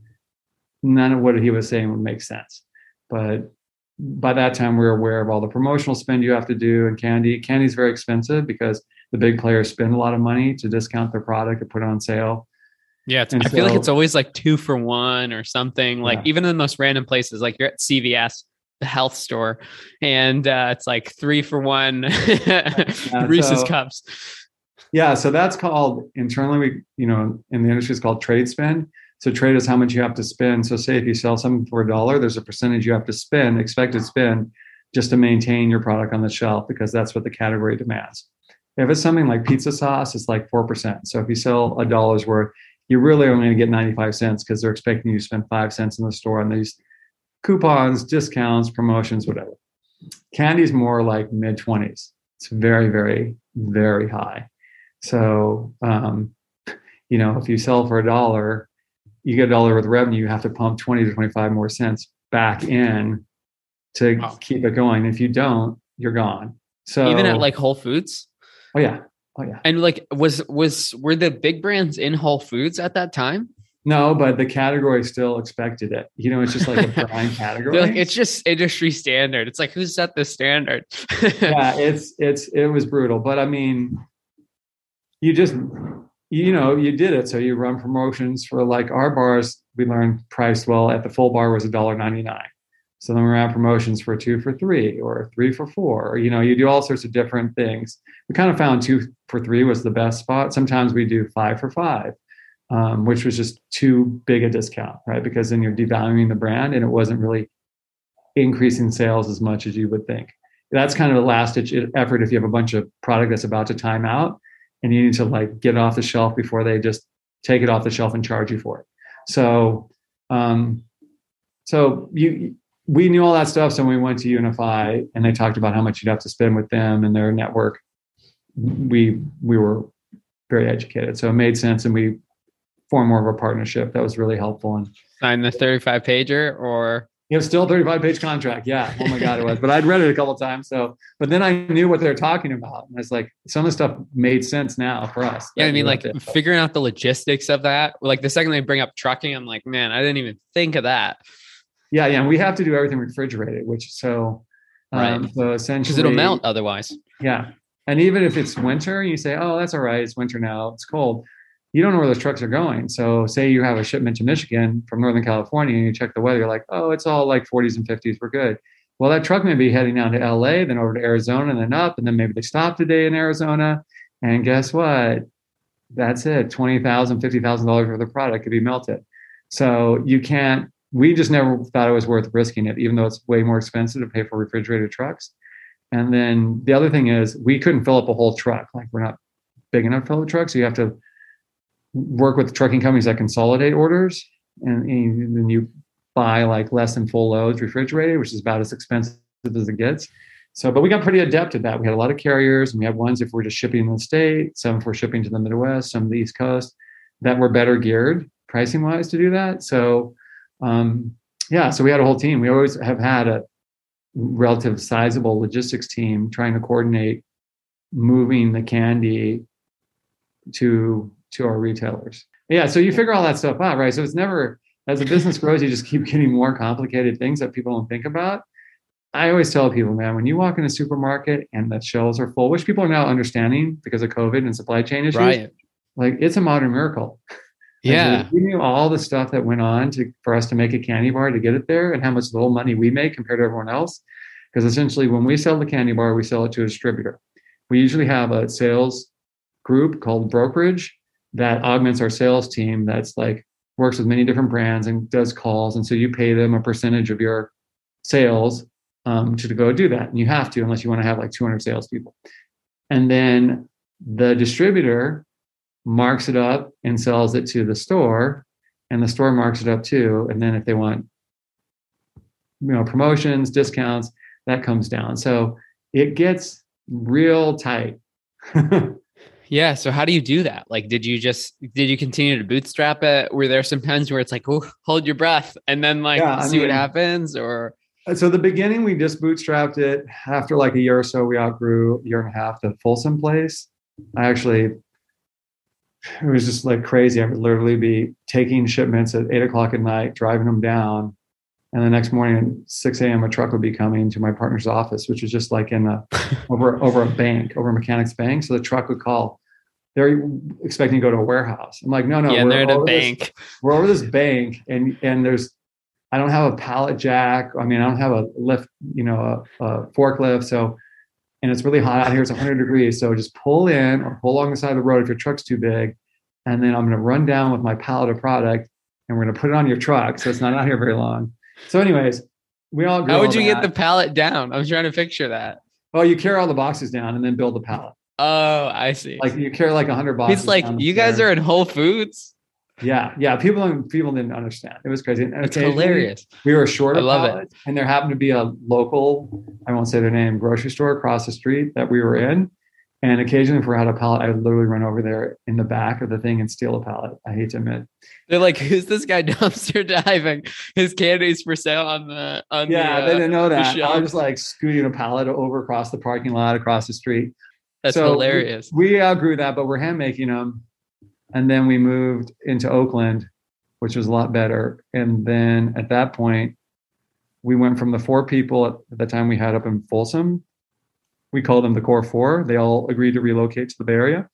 none of what he was saying would make sense. But by that time, we are aware of all the promotional spend you have to do and candy. Candy is very expensive because the big players spend a lot of money to discount their product or put it on sale. Yeah, I so, feel like it's always like two for one or something. Like yeah. even in the most random places, like you're at CVS, the health store, and uh, it's like three for one yeah, Reese's so, cups yeah, so that's called internally. We, you know, in the industry, it's called trade spend. So trade is how much you have to spend. So say if you sell something for a dollar, there's a percentage you have to spend, expected spend, just to maintain your product on the shelf because that's what the category demands. If it's something like pizza sauce, it's like four percent. So if you sell a dollar's worth, you're really only going to get 95 cents because they're expecting you to spend five cents in the store on these coupons, discounts, promotions, whatever. Candy's more like mid 20s. It's very, very, very high. So, um, you know, if you sell for a dollar, you get a dollar worth of revenue, you have to pump 20 to 25 more cents back in to wow. keep it going. If you don't, you're gone. So even at like Whole Foods? Oh yeah. Oh yeah. And like was was were the big brands in Whole Foods at that time? No, but the category still expected it. You know, it's just like a prime category. like it's just industry standard. It's like who set the standard? yeah, it's it's it was brutal. But I mean, you just you know, you did it. So you run promotions for like our bars, we learned priced well at the full bar was a dollar ninety nine. So then we ran promotions for two for three or three for four. Or, you know, you do all sorts of different things. We kind of found two for three was the best spot. Sometimes we do five for five um, which was just too big a discount, right? Because then you're devaluing the brand and it wasn't really increasing sales as much as you would think. That's kind of a last ditch effort if you have a bunch of product that's about to time out and you need to like get it off the shelf before they just take it off the shelf and charge you for it. So, um, so you, we knew all that stuff. So when we went to UNFI and they talked about how much you'd have to spend with them and their network, we we were very educated. So it made sense, and we formed more of a partnership. That was really helpful. And sign the 35 pager or it was still a 35 page contract. Yeah. Oh my God, it was. But I'd read it a couple times. So, but then I knew what they were talking about. And it's like some of the stuff made sense now for us. Yeah. I mean, like figuring out the logistics of that. Like the second they bring up trucking, I'm like, man, I didn't even think of that. Yeah. Yeah. And we have to do everything refrigerated, which so, um, right. so essentially, because it'll melt otherwise. Yeah. And even if it's winter, you say, oh, that's all right. It's winter now. It's cold you don't know where those trucks are going. So, say you have a shipment to Michigan from Northern California and you check the weather, you're like, oh, it's all like 40s and 50s, we're good. Well, that truck may be heading down to LA, then over to Arizona, and then up, and then maybe they stop today in Arizona. And guess what? That's it $20,000, $50,000 worth of product could be melted. So, you can't, we just never thought it was worth risking it, even though it's way more expensive to pay for refrigerated trucks. And then the other thing is, we couldn't fill up a whole truck. Like, we're not big enough to fill a truck. So, you have to work with trucking companies that consolidate orders and, and then you buy like less than full loads refrigerated, which is about as expensive as it gets. So, but we got pretty adept at that. We had a lot of carriers, and we had ones if we're just shipping in the state, some if we're shipping to the Midwest, some the East Coast, that were better geared pricing wise to do that. So, um, yeah, so we had a whole team. We always have had a relative sizable logistics team trying to coordinate moving the candy to to our retailers. Yeah, so you figure all that stuff out, right? So it's never as a business grows, you just keep getting more complicated things that people don't think about. I always tell people, man, when you walk in a supermarket and the shelves are full, which people are now understanding because of COVID and supply chain issues, right. like it's a modern miracle. Yeah. we knew all the stuff that went on to for us to make a candy bar to get it there and how much little money we make compared to everyone else. Because essentially when we sell the candy bar, we sell it to a distributor. We usually have a sales group called brokerage that augments our sales team that's like works with many different brands and does calls and so you pay them a percentage of your sales um, to, to go do that and you have to unless you want to have like 200 salespeople and then the distributor marks it up and sells it to the store and the store marks it up too and then if they want you know promotions discounts that comes down so it gets real tight Yeah. So how do you do that? Like, did you just did you continue to bootstrap it? Were there some times where it's like, oh, hold your breath, and then like yeah, see mean, what happens, or? Uh, so the beginning, we just bootstrapped it. After like a year or so, we outgrew a year and a half the Folsom place. I actually, it was just like crazy. I would literally be taking shipments at eight o'clock at night, driving them down, and the next morning at 6 a.m. a truck would be coming to my partner's office, which was just like in a over over a bank, over a mechanics bank. So the truck would call, they're expecting to go to a warehouse. I'm like, no, no, yeah, we're they're at a bank. This, we're over this bank, and and there's, I don't have a pallet jack. I mean, I don't have a lift, you know, a, a forklift. So, and it's really hot out here. It's 100 degrees. So just pull in or pull along the side of the road if your truck's too big, and then I'm going to run down with my pallet of product, and we're going to put it on your truck, so it's not out here very long. So, anyways, we all. How would you that. get the pallet down? I'm trying to picture that. Well, you carry all the boxes down and then build the pallet. Oh, I see. Like you carry like hundred boxes. He's like, you guys are in Whole Foods. Yeah, yeah. People people didn't understand. It was crazy. And it's hilarious. We were short of pallets, it. and there happened to be a local, I won't say their name, grocery store across the street that we were in. And occasionally, if we're out of pallet, I would literally run over there in the back of the thing and steal a pallet. I hate to admit. They're like, "Who's this guy dumpster diving his candies for sale on the on yeah?" The, they uh, didn't know that. I was like scooting a pallet over across the parking lot, across the street. That's so hilarious. We, we outgrew that, but we're hand making them, and then we moved into Oakland, which was a lot better. And then at that point, we went from the four people at the time we had up in Folsom we called them the core four. They all agreed to relocate to the Bay Area.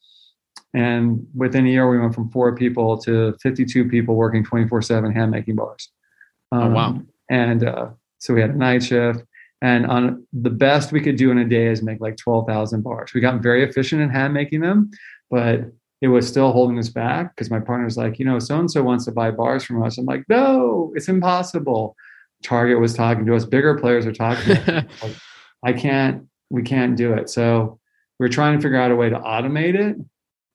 And within a year, we went from four people to 52 people working 24 7 hand making bars. Um, oh, wow. And uh, so we had a night shift. And on the best we could do in a day is make like 12,000 bars. We got very efficient in hand making them, but it was still holding us back because my partner's like, you know, so and so wants to buy bars from us. I'm like, no, it's impossible. Target was talking to us, bigger players are talking. like, I can't, we can't do it. So we're trying to figure out a way to automate it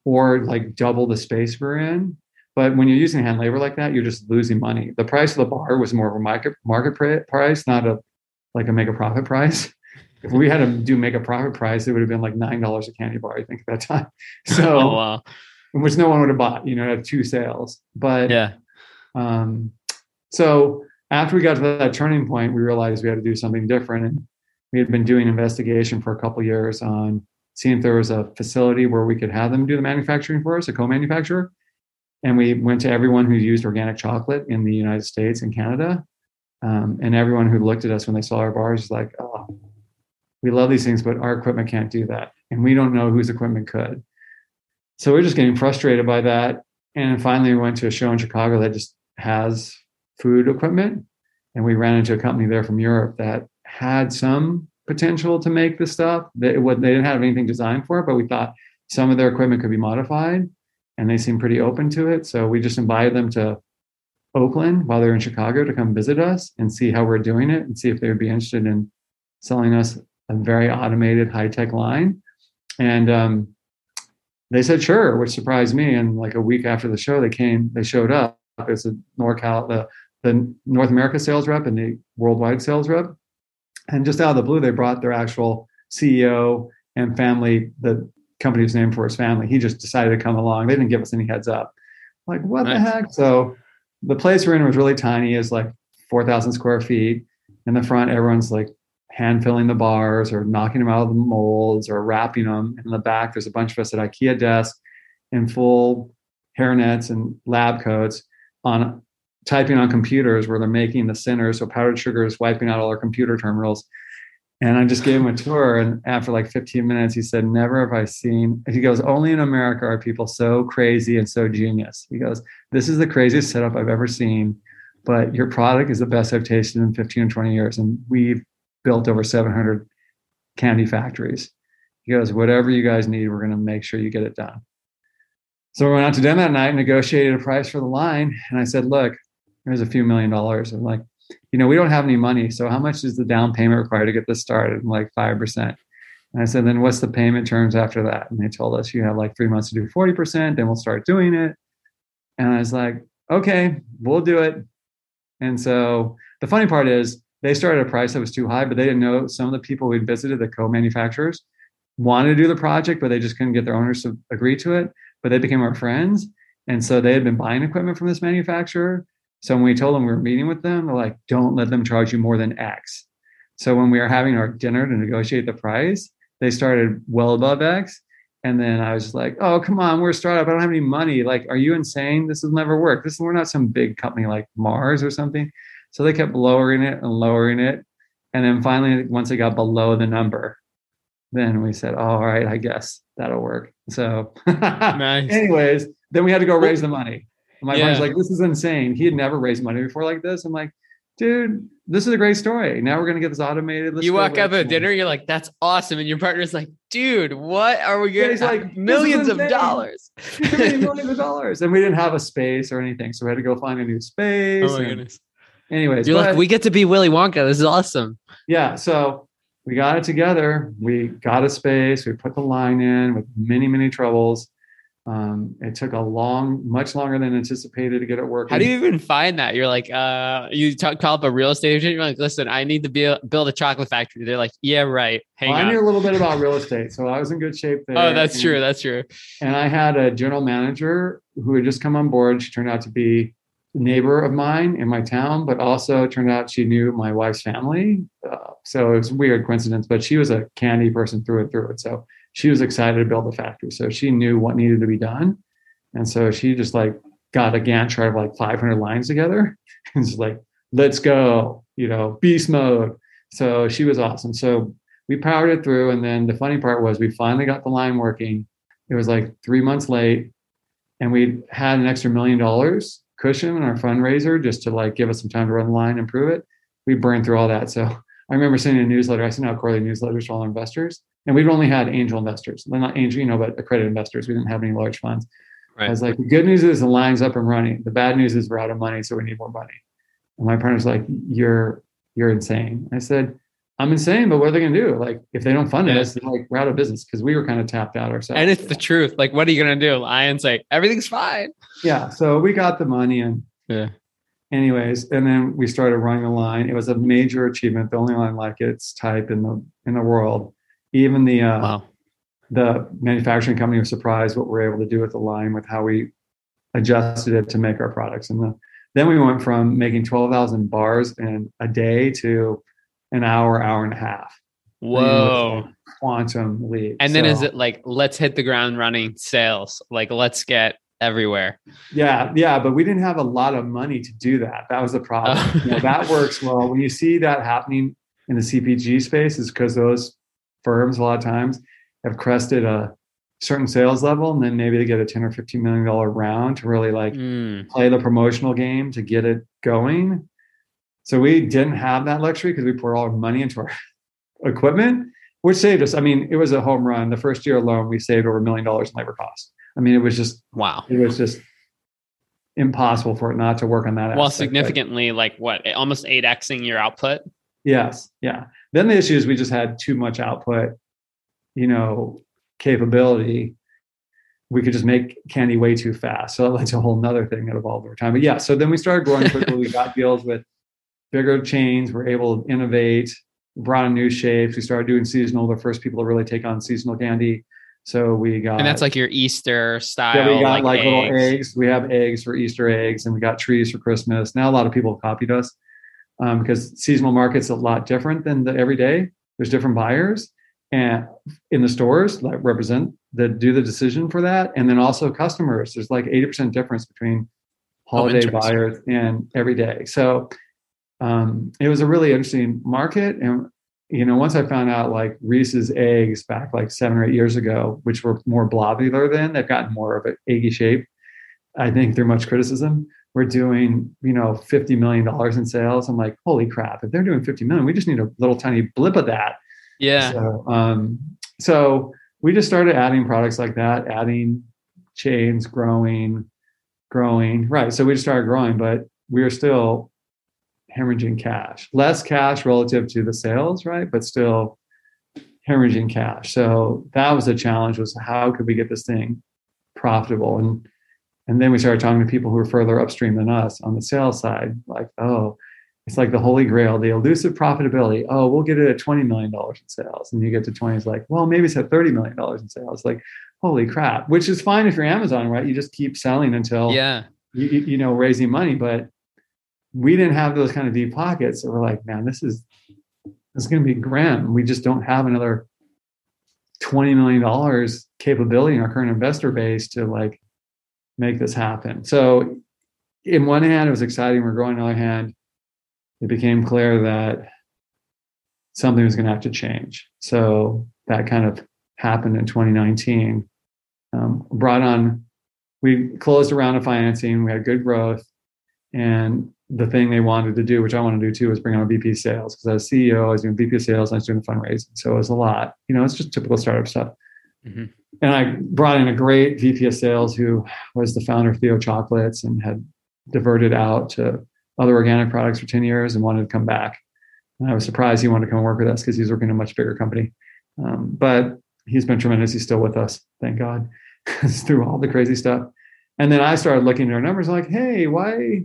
or like double the space we're in. But when you're using hand labor like that, you're just losing money. The price of the bar was more of a market market price, not a like a make a profit price. If we had to do make a profit price, it would have been like nine dollars a candy bar. I think at that time. So, oh, wow. which no one would have bought. You know, have two sales. But yeah. Um, so after we got to that turning point, we realized we had to do something different, and we had been doing investigation for a couple years on seeing if there was a facility where we could have them do the manufacturing for us, a co-manufacturer. And we went to everyone who used organic chocolate in the United States and Canada. Um, and everyone who looked at us when they saw our bars was like, oh, we love these things, but our equipment can't do that. And we don't know whose equipment could. So we're just getting frustrated by that. And finally, we went to a show in Chicago that just has food equipment. And we ran into a company there from Europe that had some potential to make the stuff. They, they didn't have anything designed for it, but we thought some of their equipment could be modified, and they seemed pretty open to it. So we just invited them to Oakland while they're in Chicago to come visit us and see how we're doing it and see if they would be interested in selling us a very automated high tech line. And um, they said sure, which surprised me. And like a week after the show, they came, they showed up as a NorCal, the the North America sales rep and the worldwide sales rep. And just out of the blue, they brought their actual CEO and family, the company was named for his family. He just decided to come along. They didn't give us any heads up. Like, what nice. the heck? So the place we're in was really tiny, is like 4,000 square feet. In the front, everyone's like hand filling the bars or knocking them out of the molds or wrapping them. In the back, there's a bunch of us at IKEA desk in full hairnets and lab coats on typing on computers where they're making the centers. So powdered sugar is wiping out all our computer terminals. And I just gave him a tour. And after like 15 minutes, he said, Never have I seen, he goes, Only in America are people so crazy and so genius. He goes, This is the craziest setup I've ever seen, but your product is the best I've tasted in 15 or 20 years. And we've built over 700 candy factories. He goes, Whatever you guys need, we're going to make sure you get it done. So we went out to dinner that night, and negotiated a price for the line. And I said, Look, there's a few million dollars. I'm like, you know, we don't have any money. So how much is the down payment required to get this started? I'm like 5%. And I said, then what's the payment terms after that? And they told us you have like three months to do 40%, then we'll start doing it. And I was like, okay, we'll do it. And so the funny part is they started a price that was too high, but they didn't know some of the people we'd visited, the co-manufacturers, wanted to do the project, but they just couldn't get their owners to agree to it. But they became our friends. And so they had been buying equipment from this manufacturer. So when we told them we were meeting with them, they're like, don't let them charge you more than X. So when we were having our dinner to negotiate the price, they started well above X. And then I was like, oh, come on, we're a startup. I don't have any money. Like, are you insane? This will never work. This we're not some big company like Mars or something. So they kept lowering it and lowering it. And then finally, once it got below the number, then we said, oh, all right, I guess that'll work. So nice. anyways, then we had to go raise the money. And my yeah. friend's like, this is insane. He had never raised money before like this. I'm like, dude, this is a great story. Now we're gonna get this automated. Let's you walk up at dinner, you're like, that's awesome. And your partner's like, dude, what are we getting? Yeah, like millions of dollars. millions of dollars. And we didn't have a space or anything. So we had to go find a new space. Oh my goodness. Anyways, you're but, like, we get to be Willy Wonka. This is awesome. Yeah. So we got it together. We got a space. We put the line in with many, many troubles. Um, it took a long, much longer than anticipated to get it working. How do you even find that? You're like, uh, you talk, call up a real estate agent. You're like, listen, I need to be, build a chocolate factory. They're like, yeah, right. Hang well, I knew a little bit about real estate, so I was in good shape there. Oh, that's and, true. That's true. And I had a general manager who had just come on board. She turned out to be neighbor of mine in my town, but also turned out she knew my wife's family. Uh, so it was a weird coincidence, but she was a candy person through and through. So she was excited to build the factory. So she knew what needed to be done. And so she just like got a Gantt chart of like 500 lines together and just like, let's go, you know, beast mode. So she was awesome. So we powered it through. And then the funny part was we finally got the line working. It was like three months late and we had an extra million dollars cushion in our fundraiser just to like give us some time to run the line and prove it. We burned through all that. So I remember sending a newsletter. I sent out quarterly newsletters to all our investors and we've only had angel investors, well, not angel, you know, but accredited investors. We didn't have any large funds. Right. I was like, the good news is the line's up and running. The bad news is we're out of money, so we need more money. And my partner's like, you're you're insane. I said, I'm insane, but what are they gonna do? Like, if they don't fund yeah. us, like we're out of business because we were kind of tapped out ourselves. And it's the truth. Like, what are you gonna do? Lie and say everything's fine. Yeah. So we got the money and yeah. Anyways, and then we started running the line. It was a major achievement, the only line like its type in the in the world. Even the uh, wow the manufacturing company was surprised what we're able to do with the line with how we adjusted it to make our products. And the, then we went from making 12,000 bars in a day to an hour, hour and a half. Whoa. Quantum leap. And then so, is it like, let's hit the ground running sales? Like, let's get everywhere. Yeah. Yeah. But we didn't have a lot of money to do that. That was the problem. Oh. you know, that works well. When you see that happening in the CPG space, is because those firms, a lot of times, have crested a certain sales level and then maybe they get a 10 or 15 million dollar round to really like mm. play the promotional game to get it going so we didn't have that luxury because we poured all our money into our equipment which saved us i mean it was a home run the first year alone we saved over a million dollars in labor costs i mean it was just wow it was just impossible for it not to work on that well aspect. significantly like what almost 8xing your output yes yeah then the issue is we just had too much output you know, capability, we could just make candy way too fast. So that's a whole nother thing that evolved over time. But yeah, so then we started growing quickly. we got deals with bigger chains. We're able to innovate, brought in new shapes. We started doing seasonal, the first people to really take on seasonal candy. So we got And that's like your Easter style. Yeah, we got like, like eggs. little eggs. We have eggs for Easter eggs and we got trees for Christmas. Now a lot of people have copied us um, because seasonal market's a lot different than the everyday. There's different buyers and in the stores that represent that do the decision for that and then also customers there's like 80% difference between holiday oh, buyers and everyday so um, it was a really interesting market and you know once i found out like reese's eggs back like seven or eight years ago which were more blobular then they've gotten more of an eggy shape i think through much criticism we're doing you know 50 million dollars in sales i'm like holy crap if they're doing 50 million we just need a little tiny blip of that yeah. So, um, so we just started adding products like that, adding chains, growing, growing. Right. So we just started growing, but we are still hemorrhaging cash, less cash relative to the sales, right? But still hemorrhaging cash. So that was the challenge was how could we get this thing profitable? And and then we started talking to people who were further upstream than us on the sales side, like, oh, it's like the holy grail, the elusive profitability. Oh, we'll get it at $20 million in sales. And you get to 20, it's like, well, maybe it's at $30 million in sales. Like, holy crap, which is fine if you're Amazon, right? You just keep selling until, yeah, you, you know, raising money. But we didn't have those kind of deep pockets. So we're like, man, this is, this is going to be grim. We just don't have another $20 million capability in our current investor base to like make this happen. So in one hand, it was exciting. We're growing. On the other hand, it became clear that something was going to have to change. So that kind of happened in 2019. Um, brought on, we closed a round of financing. We had good growth, and the thing they wanted to do, which I want to do too, was bring on a VP sales. Because as CEO, I was doing VP sales, I was doing fundraising, so it was a lot. You know, it's just typical startup stuff. Mm-hmm. And I brought in a great VP of sales who was the founder of Theo Chocolates and had diverted out to other organic products for 10 years and wanted to come back. And I was surprised he wanted to come work with us because he's working in a much bigger company. Um, but he's been tremendous. He's still with us, thank God. through all the crazy stuff. And then I started looking at our numbers like, hey, why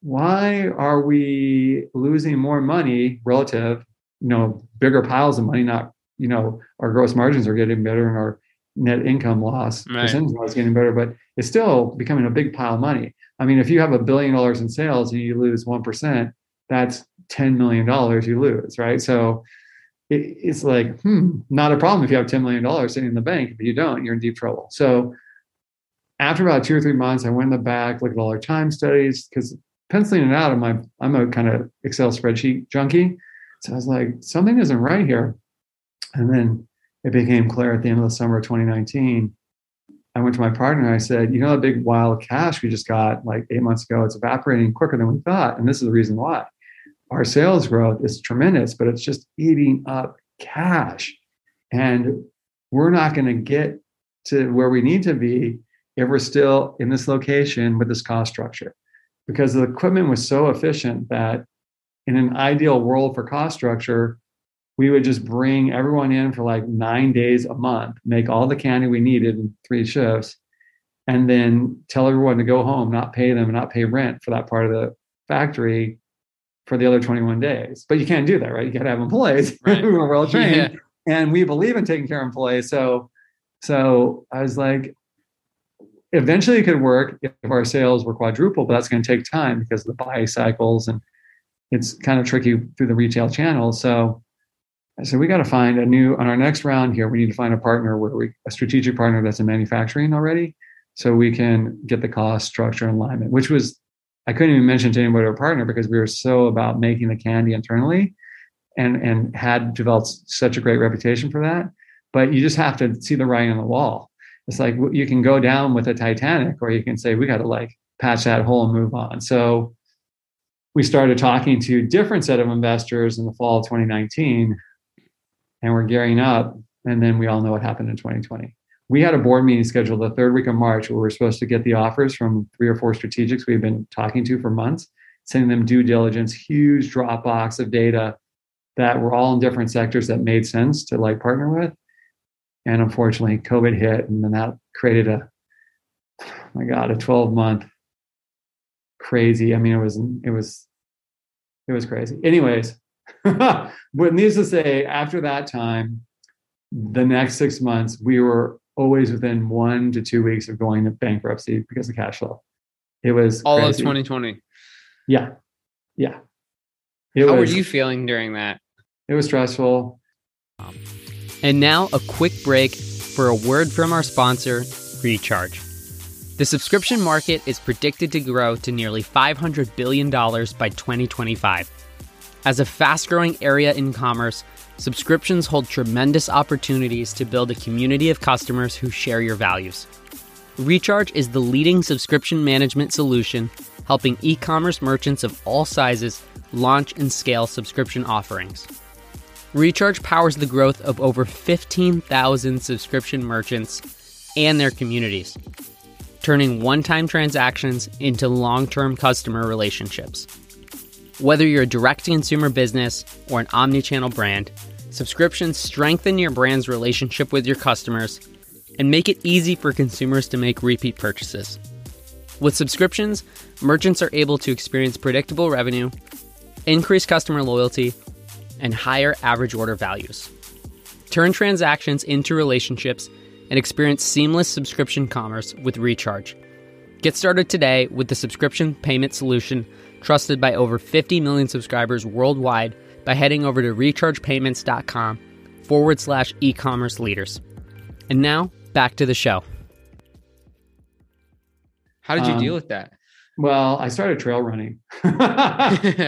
why are we losing more money relative, you know, bigger piles of money, not, you know, our gross margins are getting better and our net income loss right. percentage loss getting better, but it's still becoming a big pile of money. I mean, if you have a billion dollars in sales and you lose 1%, that's $10 million you lose, right? So it, it's like, hmm, not a problem if you have $10 million sitting in the bank. If you don't, you're in deep trouble. So after about two or three months, I went in the back, looked at all our time studies, because penciling it out, my, I'm a kind of Excel spreadsheet junkie. So I was like, something isn't right here. And then it became clear at the end of the summer of 2019. I went to my partner and I said, you know, the big wild cash we just got like eight months ago, it's evaporating quicker than we thought. And this is the reason why our sales growth is tremendous, but it's just eating up cash. And we're not going to get to where we need to be if we're still in this location with this cost structure. Because the equipment was so efficient that in an ideal world for cost structure, we would just bring everyone in for like nine days a month, make all the candy we needed in three shifts, and then tell everyone to go home, not pay them, not pay rent for that part of the factory for the other 21 days. But you can't do that, right? You got to have employees right. who are well trained. Yeah. And we believe in taking care of employees. So, so I was like, eventually it could work if our sales were quadruple, but that's going to take time because of the buy cycles and it's kind of tricky through the retail channel. So I said, we got to find a new, on our next round here, we need to find a partner where we, a strategic partner that's in manufacturing already. So we can get the cost structure alignment, which was I couldn't even mention to anybody our partner because we were so about making the candy internally and and had developed such a great reputation for that. But you just have to see the writing on the wall. It's like you can go down with a Titanic, or you can say we got to like patch that hole and move on. So we started talking to a different set of investors in the fall of 2019, and we're gearing up. And then we all know what happened in 2020 we had a board meeting scheduled the third week of March where we are supposed to get the offers from three or four strategics we've been talking to for months, sending them due diligence, huge Dropbox of data that were all in different sectors that made sense to like partner with. And unfortunately, COVID hit, and then that created a, oh my God, a 12 month crazy. I mean, it was, it was, it was crazy. Anyways, but needless to say, after that time, the next six months, we were always within one to two weeks of going to bankruptcy because of cash flow. It was all crazy. of 2020. Yeah. Yeah. It How was, were you feeling during that? It was stressful. And now a quick break for a word from our sponsor, Recharge. The subscription market is predicted to grow to nearly $500 billion by 2025. As a fast growing area in commerce, subscriptions hold tremendous opportunities to build a community of customers who share your values. Recharge is the leading subscription management solution, helping e commerce merchants of all sizes launch and scale subscription offerings. Recharge powers the growth of over 15,000 subscription merchants and their communities, turning one time transactions into long term customer relationships. Whether you're a direct to consumer business or an omni channel brand, subscriptions strengthen your brand's relationship with your customers and make it easy for consumers to make repeat purchases. With subscriptions, merchants are able to experience predictable revenue, increase customer loyalty, and higher average order values. Turn transactions into relationships and experience seamless subscription commerce with Recharge. Get started today with the subscription payment solution trusted by over 50 million subscribers worldwide by heading over to rechargepayments.com forward slash e commerce leaders. And now back to the show. How did you um, deal with that? Well, I started trail running,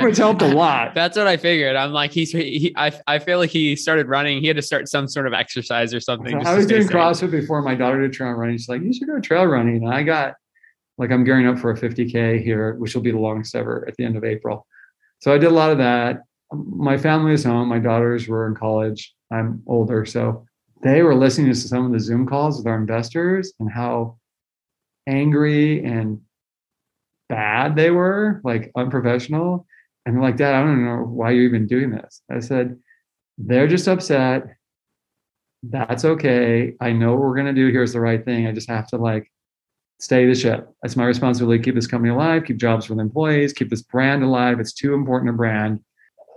which helped a lot. That's what I figured. I'm like, he's, he, I, I feel like he started running. He had to start some sort of exercise or something. I was doing CrossFit before my daughter did trail running. She's like, you should go trail running. And I got like I'm gearing up for a 50K here, which will be the longest ever at the end of April. So I did a lot of that. My family is home. My daughters were in college. I'm older. So they were listening to some of the Zoom calls with our investors and how angry and bad they were, like unprofessional. And they're like, Dad, I don't know why you're even doing this. I said, they're just upset that's okay. I know what we're going to do. Here's the right thing. I just have to like stay the ship. That's my responsibility. Keep this company alive, keep jobs for the employees, keep this brand alive. It's too important a brand.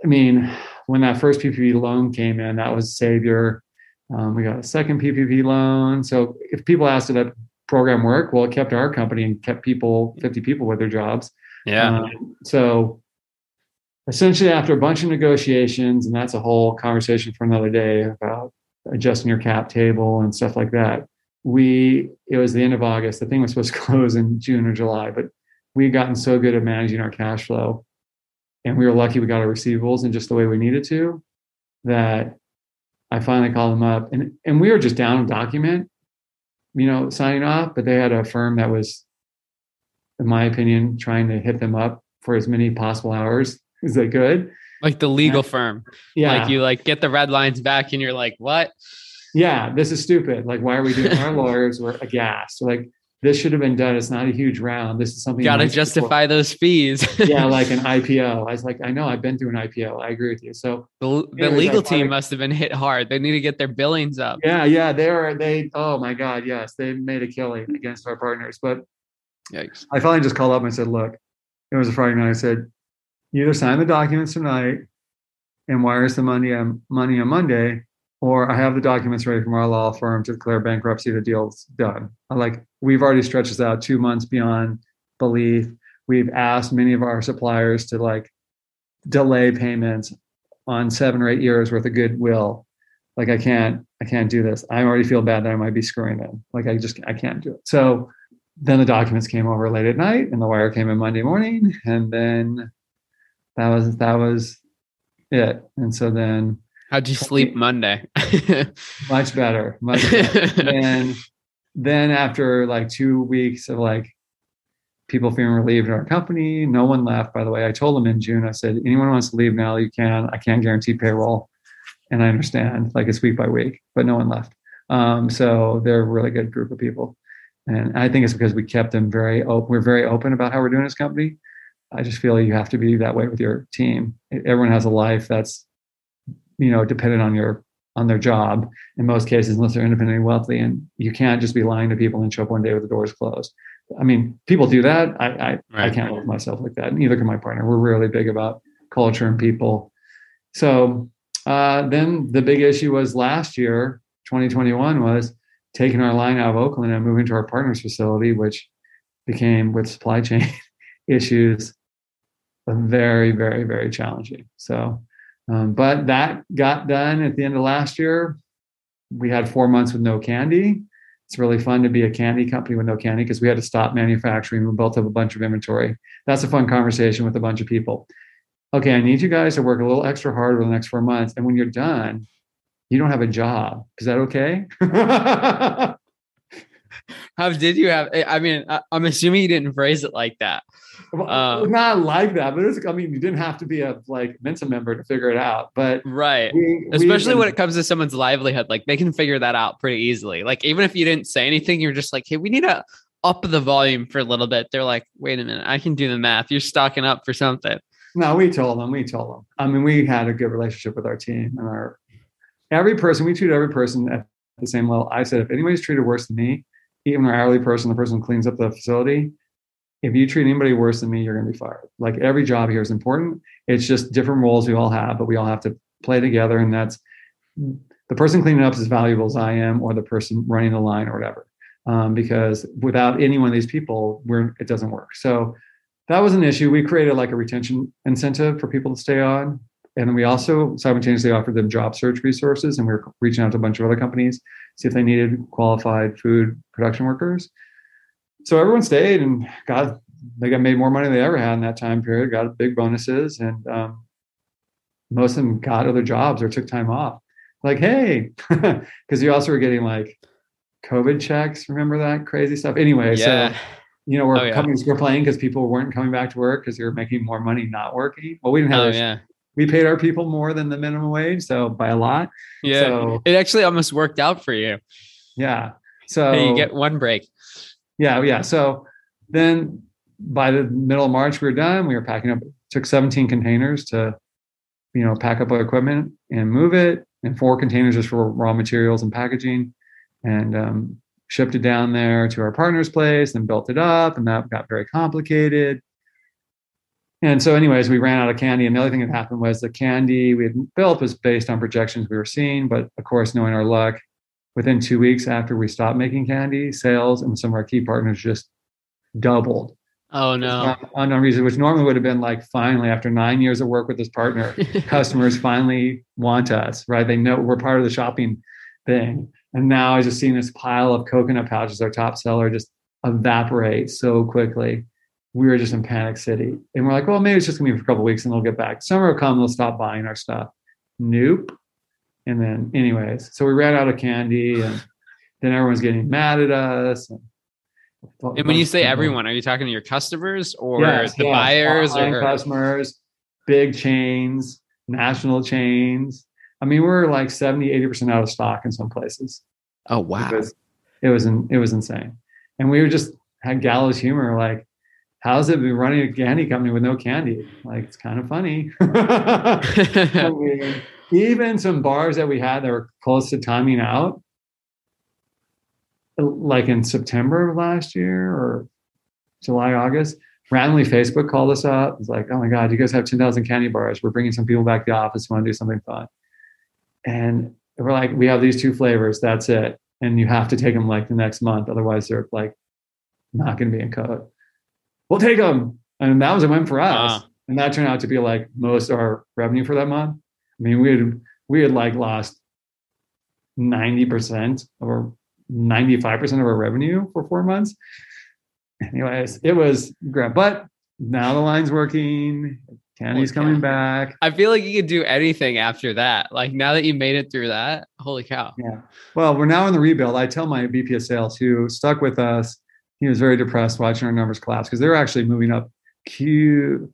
I mean, when that first PPP loan came in, that was savior. Um, we got a second PPP loan. So if people asked did that program work, well, it kept our company and kept people, 50 people with their jobs. Yeah. Um, so essentially after a bunch of negotiations, and that's a whole conversation for another day about adjusting your cap table and stuff like that. We it was the end of August. The thing was supposed to close in June or July, but we had gotten so good at managing our cash flow, and we were lucky we got our receivables in just the way we needed to. That I finally called them up, and and we were just down a document, you know, signing off. But they had a firm that was, in my opinion, trying to hit them up for as many possible hours as they could like the legal yeah. firm. Yeah. Like you like get the red lines back and you're like, what? Yeah, this is stupid. Like, why are we doing our lawyers were aghast. Like, this should have been done. It's not a huge round. This is something got to justify those fees. yeah, like an IPO. I was like, I know I've been through an IPO. I agree with you. So the, the legal team must have been hit hard. They need to get their billings up. Yeah, yeah. They are they oh my God, yes, they made a killing against our partners. But Yikes. I finally just called up and I said, look, it was a Friday night. I said, either sign the documents tonight and wire us the money on, money on Monday, or I have the documents ready from our law firm to declare bankruptcy. The deal's done. I like we've already stretched this out two months beyond belief. We've asked many of our suppliers to like delay payments on seven or eight years worth of goodwill. Like I can't, I can't do this. I already feel bad that I might be screwing them. Like I just, I can't do it. So then the documents came over late at night, and the wire came in Monday morning, and then that was that was it. And so then how'd you sleep Monday? much better. Much better. and then after like two weeks of like people feeling relieved in our company, no one left, by the way. I told them in June, I said, anyone wants to leave now, you can. I can't guarantee payroll. And I understand, like it's week by week, but no one left. Um, so they're a really good group of people. And I think it's because we kept them very open. We're very open about how we're doing this company. I just feel you have to be that way with your team. Everyone has a life that's, you know, dependent on your on their job in most cases, unless they're independently wealthy, and you can't just be lying to people and show up one day with the doors closed. I mean, people do that. I I, right. I can't live myself like that. Neither can my partner. We're really big about culture and people. So uh, then the big issue was last year, 2021, was taking our line out of Oakland and moving to our partner's facility, which became with supply chain issues very, very, very challenging. So, um, but that got done at the end of last year. We had four months with no candy. It's really fun to be a candy company with no candy because we had to stop manufacturing. We built up a bunch of inventory. That's a fun conversation with a bunch of people. Okay, I need you guys to work a little extra hard over the next four months. And when you're done, you don't have a job. Is that okay? How did you have? I mean, I'm assuming you didn't phrase it like that. Um, not like that, but it's, I mean, you didn't have to be a like Mensa member to figure it out. But right, we, especially we, when it comes to someone's livelihood, like they can figure that out pretty easily. Like even if you didn't say anything, you're just like, hey, we need to up the volume for a little bit. They're like, wait a minute, I can do the math. You're stocking up for something. No, we told them. We told them. I mean, we had a good relationship with our team and our every person. We treat every person at the same level. I said, if anybody's treated worse than me, even our hourly person, the person who cleans up the facility, if you treat anybody worse than me, you're going to be fired. Like every job here is important. It's just different roles we all have, but we all have to play together. And that's the person cleaning up is as valuable as I am, or the person running the line, or whatever. Um, because without any one of these people, we're, it doesn't work. So that was an issue. We created like a retention incentive for people to stay on. And we also simultaneously offered them job search resources. And we were reaching out to a bunch of other companies, see if they needed qualified food production workers so everyone stayed and got they got made more money than they ever had in that time period. Got big bonuses, and um, most of them got other jobs or took time off. Like, hey, because you also were getting like COVID checks. Remember that crazy stuff? Anyway, yeah. so you know, where oh, yeah. companies were playing because people weren't coming back to work because they were making more money not working. Well, we didn't have. Oh, yeah. We paid our people more than the minimum wage, so by a lot. Yeah, so, it actually almost worked out for you. Yeah. So hey, you get one break. Yeah, yeah. So then by the middle of March, we were done. We were packing up. Took 17 containers to, you know, pack up our equipment and move it. and four containers just for raw materials and packaging, and um, shipped it down there to our partner's place and built it up, and that got very complicated. And so, anyways, we ran out of candy. And the other thing that happened was the candy we had built was based on projections we were seeing. But of course, knowing our luck, within two weeks after we stopped making candy, sales and some of our key partners just doubled. Oh no! Unknown reason, which normally would have been like, finally, after nine years of work with this partner, customers finally want us, right? They know we're part of the shopping thing. And now I just seen this pile of coconut pouches, our top seller, just evaporate so quickly. We were just in panic city. And we're like, well, maybe it's just gonna be for a couple weeks and they'll get back. Summer will come, they'll stop buying our stuff. Nope. And then, anyways, so we ran out of candy and then everyone's getting mad at us. And, and when you say everyone, are you talking to your customers or yes, the yes. buyers or customers, big chains, national chains? I mean, we are like 70, 80% out of stock in some places. Oh, wow. It was, it was, it was insane. And we were just had gallows humor. Like, how's it been running a candy company with no candy? Like, it's kind of funny. I mean, even some bars that we had that were close to timing out, like in September of last year or July, August, randomly Facebook called us up. It's like, oh my God, you guys have 10,000 candy bars. We're bringing some people back to the office. Want to do something fun. And we're like, we have these two flavors. That's it. And you have to take them like the next month. Otherwise, they're like not going to be in code. We'll take them. And that was a win for us. Uh-huh. And that turned out to be like most of our revenue for that month. I mean, we had, we had like lost 90% or 95% of our revenue for four months. Anyways, it was great. But now the line's working. Candy's coming back. I feel like you could do anything after that. Like now that you made it through that, holy cow. Yeah. Well, we're now in the rebuild. I tell my VP of sales who stuck with us, he was very depressed watching our numbers collapse because they're actually moving up. Q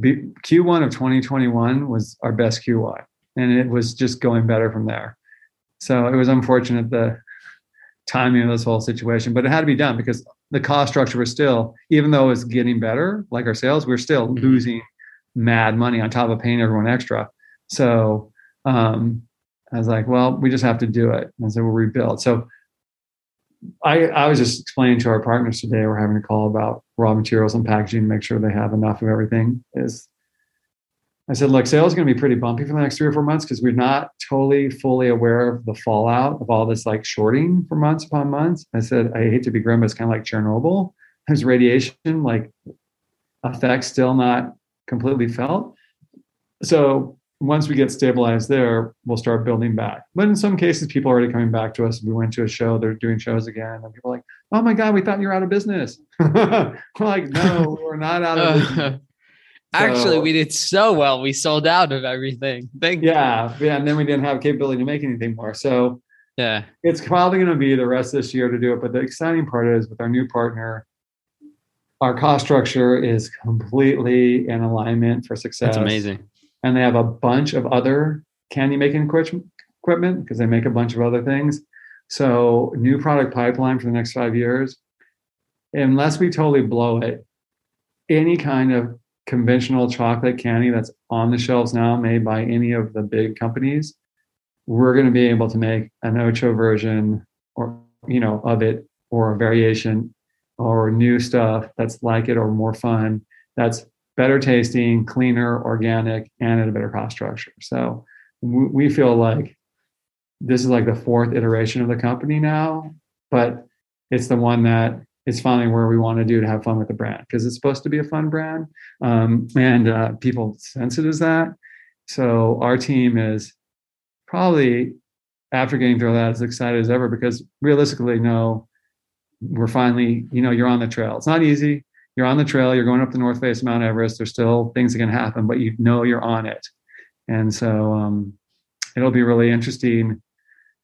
Q1 of 2021 was our best QY, and it was just going better from there. So it was unfortunate the timing of this whole situation, but it had to be done because the cost structure was still, even though it was getting better, like our sales, we are still mm-hmm. losing mad money on top of paying everyone extra. So um, I was like, well, we just have to do it. And so we'll rebuild. So I, I was just explaining to our partners today, we're having a call about raw materials and packaging, make sure they have enough of everything. Is I said, look, sales is going to be pretty bumpy for the next three or four months because we're not totally fully aware of the fallout of all this like shorting for months upon months. I said, I hate to be grim, but it's kind of like Chernobyl. There's radiation, like effects still not completely felt. So once we get stabilized there, we'll start building back. But in some cases, people are already coming back to us. We went to a show, they're doing shows again, and people are like, "Oh my god, we thought you were out of business." we're like, "No, we're not out of uh, business." Actually, so, we did so well. We sold out of everything. Thank yeah, you. yeah, and then we didn't have capability to make anything more. So yeah, it's probably going to be the rest of this year to do it. But the exciting part is with our new partner, our cost structure is completely in alignment for success. That's amazing. And they have a bunch of other candy making equipment because they make a bunch of other things. So, new product pipeline for the next five years. Unless we totally blow it, any kind of conventional chocolate candy that's on the shelves now, made by any of the big companies, we're going to be able to make an Ocho version or you know of it or a variation or new stuff that's like it or more fun that's better tasting cleaner organic and at a better cost structure so we feel like this is like the fourth iteration of the company now but it's the one that is finally where we want to do to have fun with the brand because it's supposed to be a fun brand um, and uh, people sense it as that so our team is probably after getting through that as excited as ever because realistically no we're finally, you know, you're on the trail. It's not easy. You're on the trail. You're going up the north face of Mount Everest. There's still things that can happen, but you know you're on it. And so um, it'll be really interesting.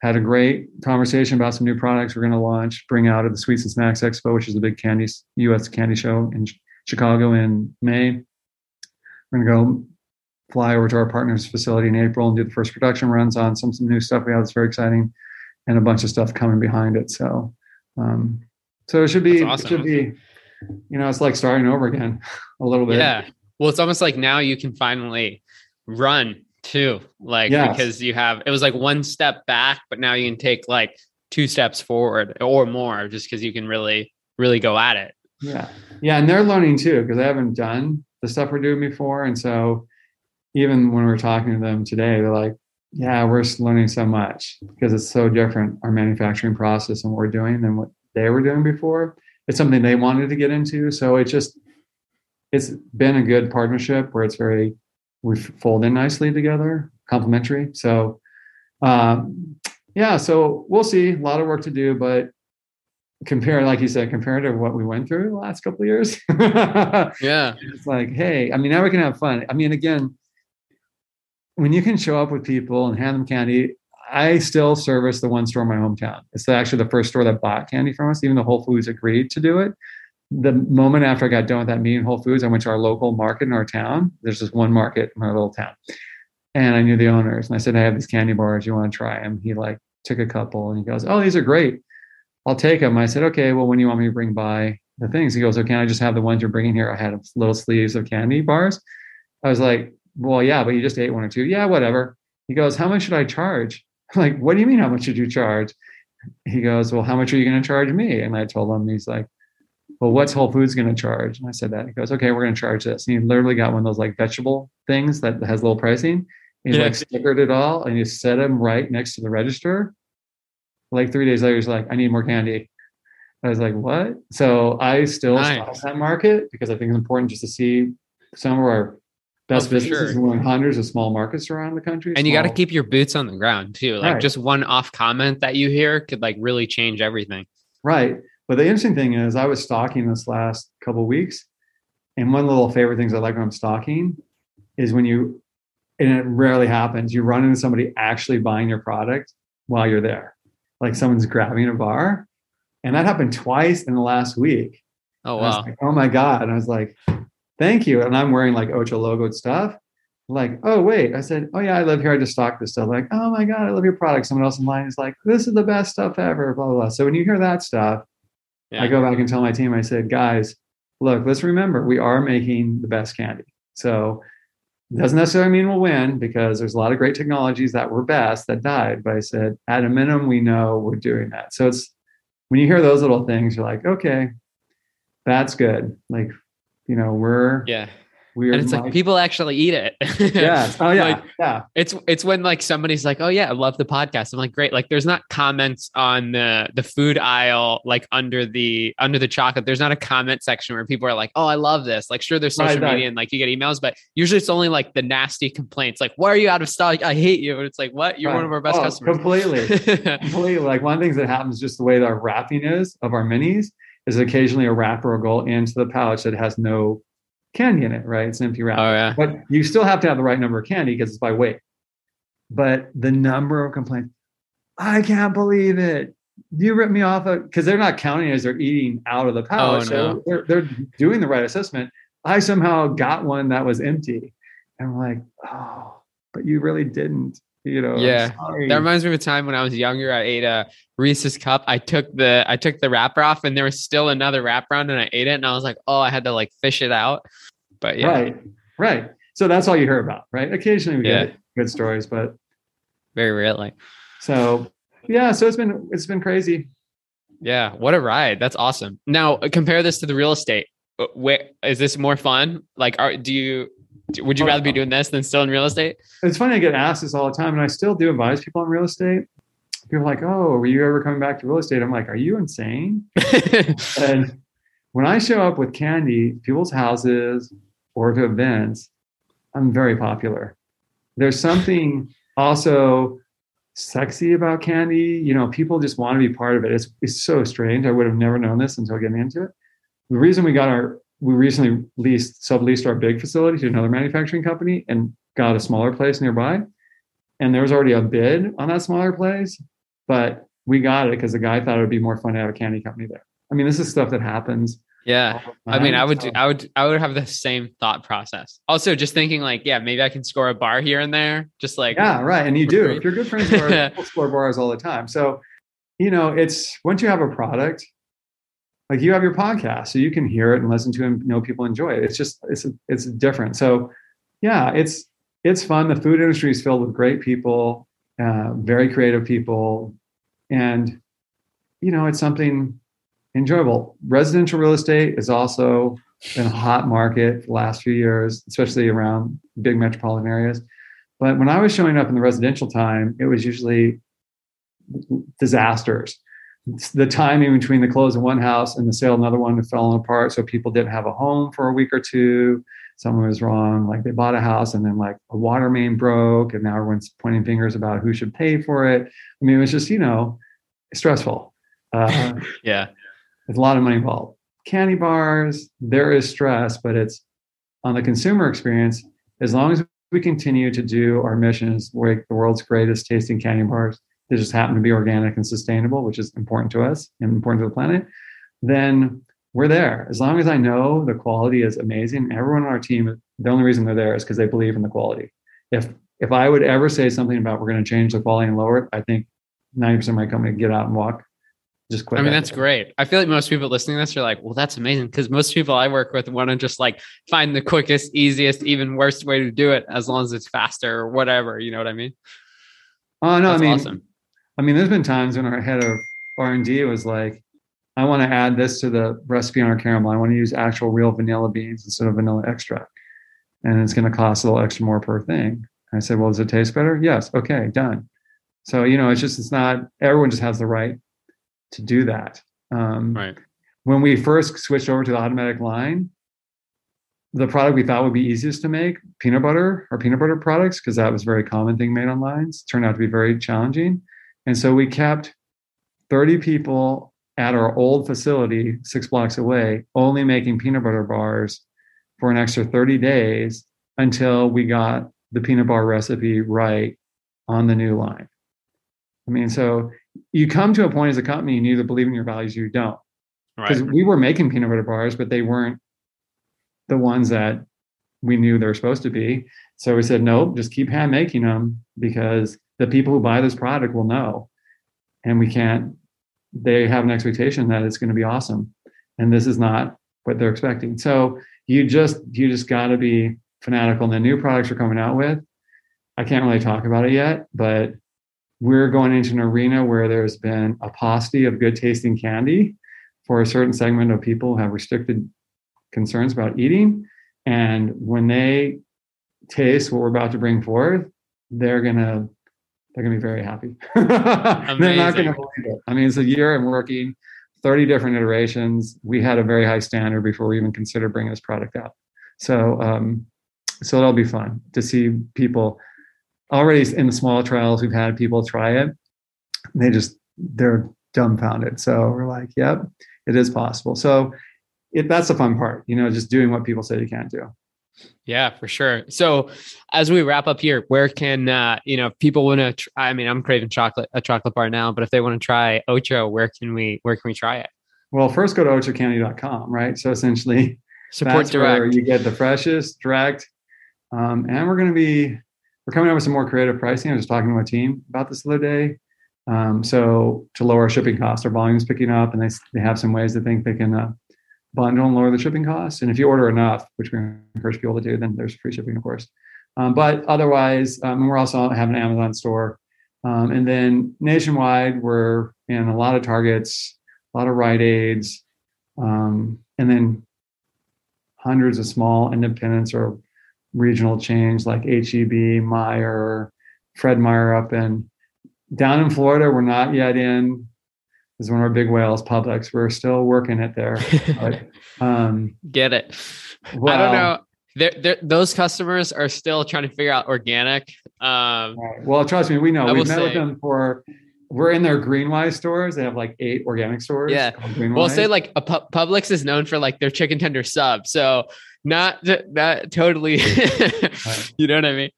Had a great conversation about some new products we're going to launch, bring out at the Sweets and Snacks Expo, which is a big candy U.S. candy show in Chicago in May. We're going to go fly over to our partner's facility in April and do the first production runs on some some new stuff we have that's very exciting, and a bunch of stuff coming behind it. So um, so it should be, awesome. it should be, you know, it's like starting over again a little bit. Yeah. Well, it's almost like now you can finally run too. Like yes. because you have it was like one step back, but now you can take like two steps forward or more just because you can really, really go at it. Yeah. Yeah. And they're learning too, because they haven't done the stuff we're doing before. And so even when we're talking to them today, they're like, yeah, we're learning so much because it's so different, our manufacturing process and what we're doing than what they were doing before. It's something they wanted to get into. So it just, it's been a good partnership where it's very, we fold in nicely together, complementary. So, um, yeah, so we'll see. A lot of work to do, but compare, like you said, compared to what we went through the last couple of years. yeah, it's like, hey, I mean, now we can have fun. I mean, again, when you can show up with people and hand them candy, I still service the one store in my hometown. It's actually the first store that bought candy from us. Even though Whole Foods agreed to do it, the moment after I got done with that meeting, Whole Foods, I went to our local market in our town. There's just one market in our little town, and I knew the owners. And I said, I have these candy bars. You want to try them? He like took a couple and he goes, Oh, these are great. I'll take them. I said, Okay, well, when do you want me to bring by the things? He goes, Oh, can I just have the ones you're bringing here? I had little sleeves of candy bars. I was like, Well, yeah, but you just ate one or two. Yeah, whatever. He goes, How much should I charge? I'm like, What do you mean, how much did you charge? He goes, Well, how much are you going to charge me? And I told him, He's like, well, what's Whole Foods going to charge? And I said that. He goes, okay, we're going to charge this. And he literally got one of those like vegetable things that has little pricing. He yeah. like stickered it all and he set him right next to the register. Like three days later, he's like, I need more candy. I was like, what? So I still nice. that market because I think it's important just to see some of our best oh, businesses sure. in hundreds of small markets around the country. And you got to keep your boots on the ground too. Like right. just one off comment that you hear could like really change everything. Right. But the interesting thing is, I was stalking this last couple weeks, and one little favorite things I like when I'm stalking is when you, and it rarely happens, you run into somebody actually buying your product while you're there, like someone's grabbing a bar, and that happened twice in the last week. Oh wow! Like, oh my god! And I was like, thank you. And I'm wearing like Ocho logoed stuff. Like, oh wait, I said, oh yeah, I live here. I just stock this stuff. Like, oh my god, I love your product. Someone else in line is like, this is the best stuff ever. Blah blah. blah. So when you hear that stuff, yeah. I go back and tell my team, I said, guys, look, let's remember we are making the best candy. So it doesn't necessarily mean we'll win because there's a lot of great technologies that were best that died. But I said, at a minimum, we know we're doing that. So it's when you hear those little things, you're like, okay, that's good. Like, you know, we're yeah weird. And it's like, like people actually eat it. yeah. Oh yeah. like, yeah. It's it's when like somebody's like, oh yeah, I love the podcast. I'm like, great. Like there's not comments on the the food aisle, like under the under the chocolate. There's not a comment section where people are like, oh, I love this. Like sure, there's social right, media right. and like you get emails, but usually it's only like the nasty complaints, like, why are you out of stock? I hate you. And it's like, what? You're right. one of our best oh, customers. Completely. completely. Like one of the things that happens just the way that our wrapping is of our minis is occasionally a wrapper will go into the pouch that has no candy in it, right? It's an empty wrap. Oh, yeah. But you still have to have the right number of candy because it's by weight. But the number of complaints, I can't believe it. You ripped me off because they're not counting as they're eating out of the pouch. Oh, no. So they're, they're doing the right assessment. I somehow got one that was empty. And I'm like, oh, but you really didn't you know yeah. that reminds me of a time when i was younger i ate a reese's cup. I took the i took the wrapper off and there was still another wrap around and i ate it and i was like oh i had to like fish it out. But yeah. Right right. So that's all you hear about right? Occasionally we yeah. get good stories but very rarely. So yeah so it's been it's been crazy. Yeah what a ride. That's awesome. Now compare this to the real estate. Uh, where is this more fun? Like are do you would you oh, rather be doing this than still in real estate? It's funny I get asked this all the time, and I still do advise people on real estate. People are like, "Oh, were you ever coming back to real estate?" I'm like, "Are you insane?" and when I show up with candy, people's houses or to events, I'm very popular. There's something also sexy about candy. You know, people just want to be part of it. It's it's so strange. I would have never known this until getting into it. The reason we got our we recently leased subleased our big facility to another manufacturing company and got a smaller place nearby. And there was already a bid on that smaller place, but we got it because the guy thought it would be more fun to have a candy company there. I mean, this is stuff that happens. Yeah. I mean, I would, do, I would, I would have the same thought process. Also, just thinking like, yeah, maybe I can score a bar here and there. Just like, yeah, right. And you do. If you're good friends, people score bars all the time. So, you know, it's once you have a product, like you have your podcast so you can hear it and listen to it and know people enjoy it it's just it's it's different so yeah it's it's fun. The food industry is filled with great people, uh, very creative people, and you know it's something enjoyable. Residential real estate is also been a hot market the last few years, especially around big metropolitan areas. But when I was showing up in the residential time, it was usually disasters. The timing between the close of one house and the sale of another one fell apart. So people didn't have a home for a week or two. Someone was wrong. Like they bought a house and then like a water main broke, and now everyone's pointing fingers about who should pay for it. I mean, it was just, you know, stressful. Uh, yeah. There's a lot of money involved. Candy bars, there is stress, but it's on the consumer experience. As long as we continue to do our missions, make the world's greatest tasting candy bars that just happen to be organic and sustainable, which is important to us and important to the planet, then we're there. As long as I know the quality is amazing, everyone on our team, the only reason they're there is because they believe in the quality. If if I would ever say something about we're going to change the quality and lower it, I think 90% of my company get out and walk just quit. I mean, that's great. I feel like most people listening to this are like, well, that's amazing. Cause most people I work with want to just like find the quickest, easiest, even worst way to do it as long as it's faster or whatever. You know what I mean? Oh, no, that's I mean, awesome. I mean, there's been times when our head of R&D was like, I want to add this to the recipe on our caramel. I want to use actual real vanilla beans instead of vanilla extract. And it's going to cost a little extra more per thing. And I said, well, does it taste better? Yes. Okay, done. So, you know, it's just, it's not, everyone just has the right to do that. Um, right. When we first switched over to the automatic line, the product we thought would be easiest to make, peanut butter or peanut butter products, because that was a very common thing made on lines, turned out to be very challenging. And so we kept 30 people at our old facility, six blocks away, only making peanut butter bars for an extra 30 days until we got the peanut bar recipe right on the new line. I mean, so you come to a point as a company, you either believe in your values or you don't. Because right. we were making peanut butter bars, but they weren't the ones that we knew they were supposed to be. So we said, nope, just keep hand making them because the people who buy this product will know. And we can't, they have an expectation that it's going to be awesome. And this is not what they're expecting. So you just, you just got to be fanatical. And the new products we're coming out with, I can't really talk about it yet, but we're going into an arena where there's been a paucity of good tasting candy for a certain segment of people who have restricted concerns about eating. And when they taste what we're about to bring forth, they're gonna they're gonna be very happy. they're not gonna believe it. I mean, it's a year I'm working 30 different iterations. We had a very high standard before we even considered bringing this product out. So um, so it'll be fun to see people already in the small trials we've had people try it they just they're dumbfounded so we're like yep it is possible so it, that's the fun part you know just doing what people say you can't do yeah for sure so as we wrap up here where can uh you know people want to tr- i mean i'm craving chocolate a chocolate bar now but if they want to try ocho where can we where can we try it well first go to ochocandy.com right so essentially support direct where you get the freshest direct um, and we're going to be we're coming up with some more creative pricing. I was talking to my team about this the other day. Um, so to lower shipping costs, our volume's picking up, and they they have some ways to think they can uh, bundle and lower the shipping costs. And if you order enough, which we encourage people to do, then there's free shipping, of course. Um, but otherwise, um, we're also have an Amazon store, um, and then nationwide, we're in a lot of Targets, a lot of Rite Aids, um, and then hundreds of small independents or regional chains like HEB, Meijer, Fred Meyer up in down in Florida. We're not yet in. Is one of our big whales, Publix. We're still working it there. But, um, Get it? Well, I don't know. They're, they're, those customers are still trying to figure out organic. Um, right. Well, trust me, we know. We've met say, with them for. We're in their Greenwise stores. They have like eight organic stores. Yeah. We'll say like a Publix is known for like their chicken tender sub. So not not totally you know what i mean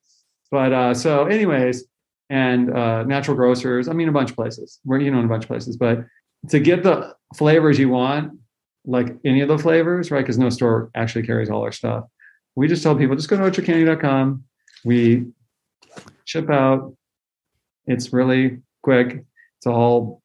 but uh so anyways and uh natural grocers i mean a bunch of places. We're you know in a bunch of places but to get the flavors you want like any of the flavors right because no store actually carries all our stuff we just tell people just go to ochocandy.com we ship out. It's really quick. It's all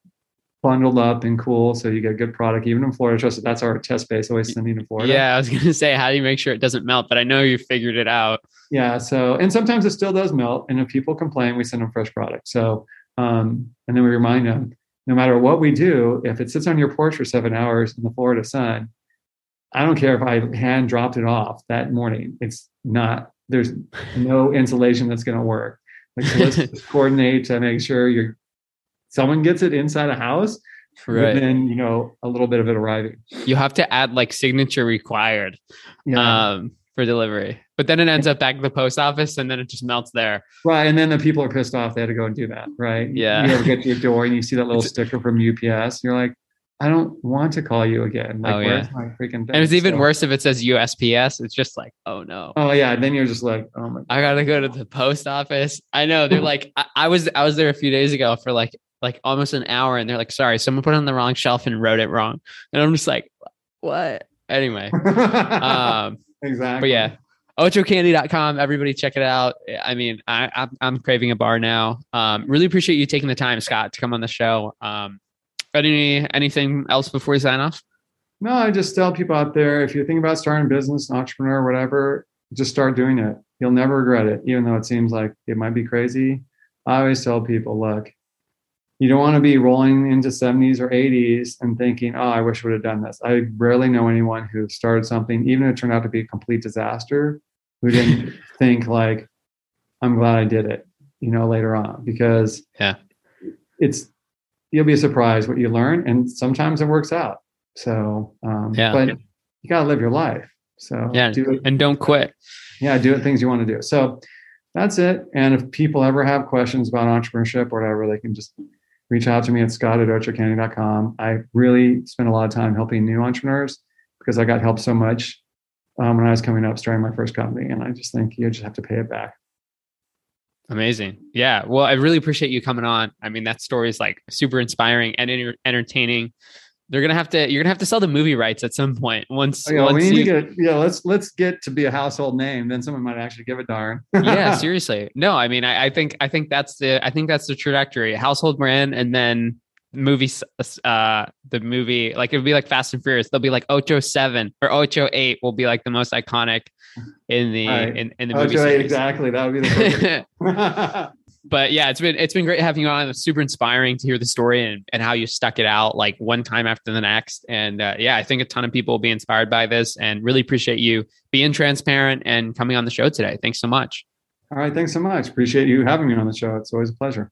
bundled up and cool, so you get a good product even in Florida. Trust that's our test base. Always sending to Florida. Yeah, I was gonna say, how do you make sure it doesn't melt? But I know you figured it out. Yeah. So, and sometimes it still does melt, and if people complain, we send them fresh product. So, um, and then we remind them, no matter what we do, if it sits on your porch for seven hours in the Florida sun, I don't care if I hand dropped it off that morning. It's not. There's no insulation that's going to work. Like so let's coordinate to make sure you're someone gets it inside a house right. then you know a little bit of it arriving. You have to add like signature required yeah. um, for delivery, but then it ends up back at the post office, and then it just melts there. Right, and then the people are pissed off. They had to go and do that. Right. Yeah. You ever get to your door and you see that little sticker from UPS? You're like, I don't want to call you again. Like, oh, yeah. my freaking thing? And it's even so, worse if it says USPS. It's just like, oh no. Oh yeah. And then you're just like, oh my. God. I gotta go to the post office. I know they're like, I, I, was I was there a few days ago for like like almost an hour, and they're like, sorry, someone put it on the wrong shelf and wrote it wrong, and I'm just like, what? Anyway. um, exactly. But yeah. OchoCandy.com. Everybody check it out. I mean, I, I'm, I'm craving a bar now. Um, really appreciate you taking the time, Scott, to come on the show. Um, any anything else before we sign off? No, I just tell people out there if you're thinking about starting a business, an entrepreneur, whatever, just start doing it. You'll never regret it, even though it seems like it might be crazy. I always tell people, look, you don't want to be rolling into 70s or 80s and thinking, oh, I wish I would have done this. I rarely know anyone who started something, even if it turned out to be a complete disaster, who didn't think like, I'm glad I did it, you know, later on, because yeah, it's you'll be surprised what you learn, and sometimes it works out. So, um, yeah, but you gotta live your life. So yeah, do it and don't quit. Yeah, do it things you want to do. So that's it. And if people ever have questions about entrepreneurship or whatever, they can just reach out to me at scott at ochocandy.com. I really spent a lot of time helping new entrepreneurs because I got helped so much um, when I was coming up starting my first company. And I just think you just have to pay it back. Amazing. Yeah. Well, I really appreciate you coming on. I mean, that story is like super inspiring and enter- entertaining. They're gonna have to. You're gonna have to sell the movie rights at some point. Once, oh, yeah, once we need you, to get. Yeah, let's let's get to be a household name. Then someone might actually give a darn. yeah, seriously. No, I mean, I, I think I think that's the I think that's the trajectory. Household brand, and then movie uh the movie like it would be like fast and furious they'll be like ocho 7 or ocho 8 will be like the most iconic in the right. in, in the movie ocho 8, exactly that would be the but yeah it's been it's been great having you on. It's super inspiring to hear the story and, and how you stuck it out like one time after the next. And uh, yeah i think a ton of people will be inspired by this and really appreciate you being transparent and coming on the show today. Thanks so much. All right thanks so much. Appreciate you having me on the show. It's always a pleasure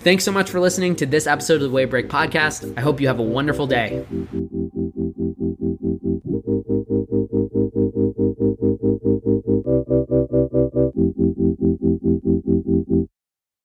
Thanks so much for listening to this episode of the Wavebreak Podcast. I hope you have a wonderful day.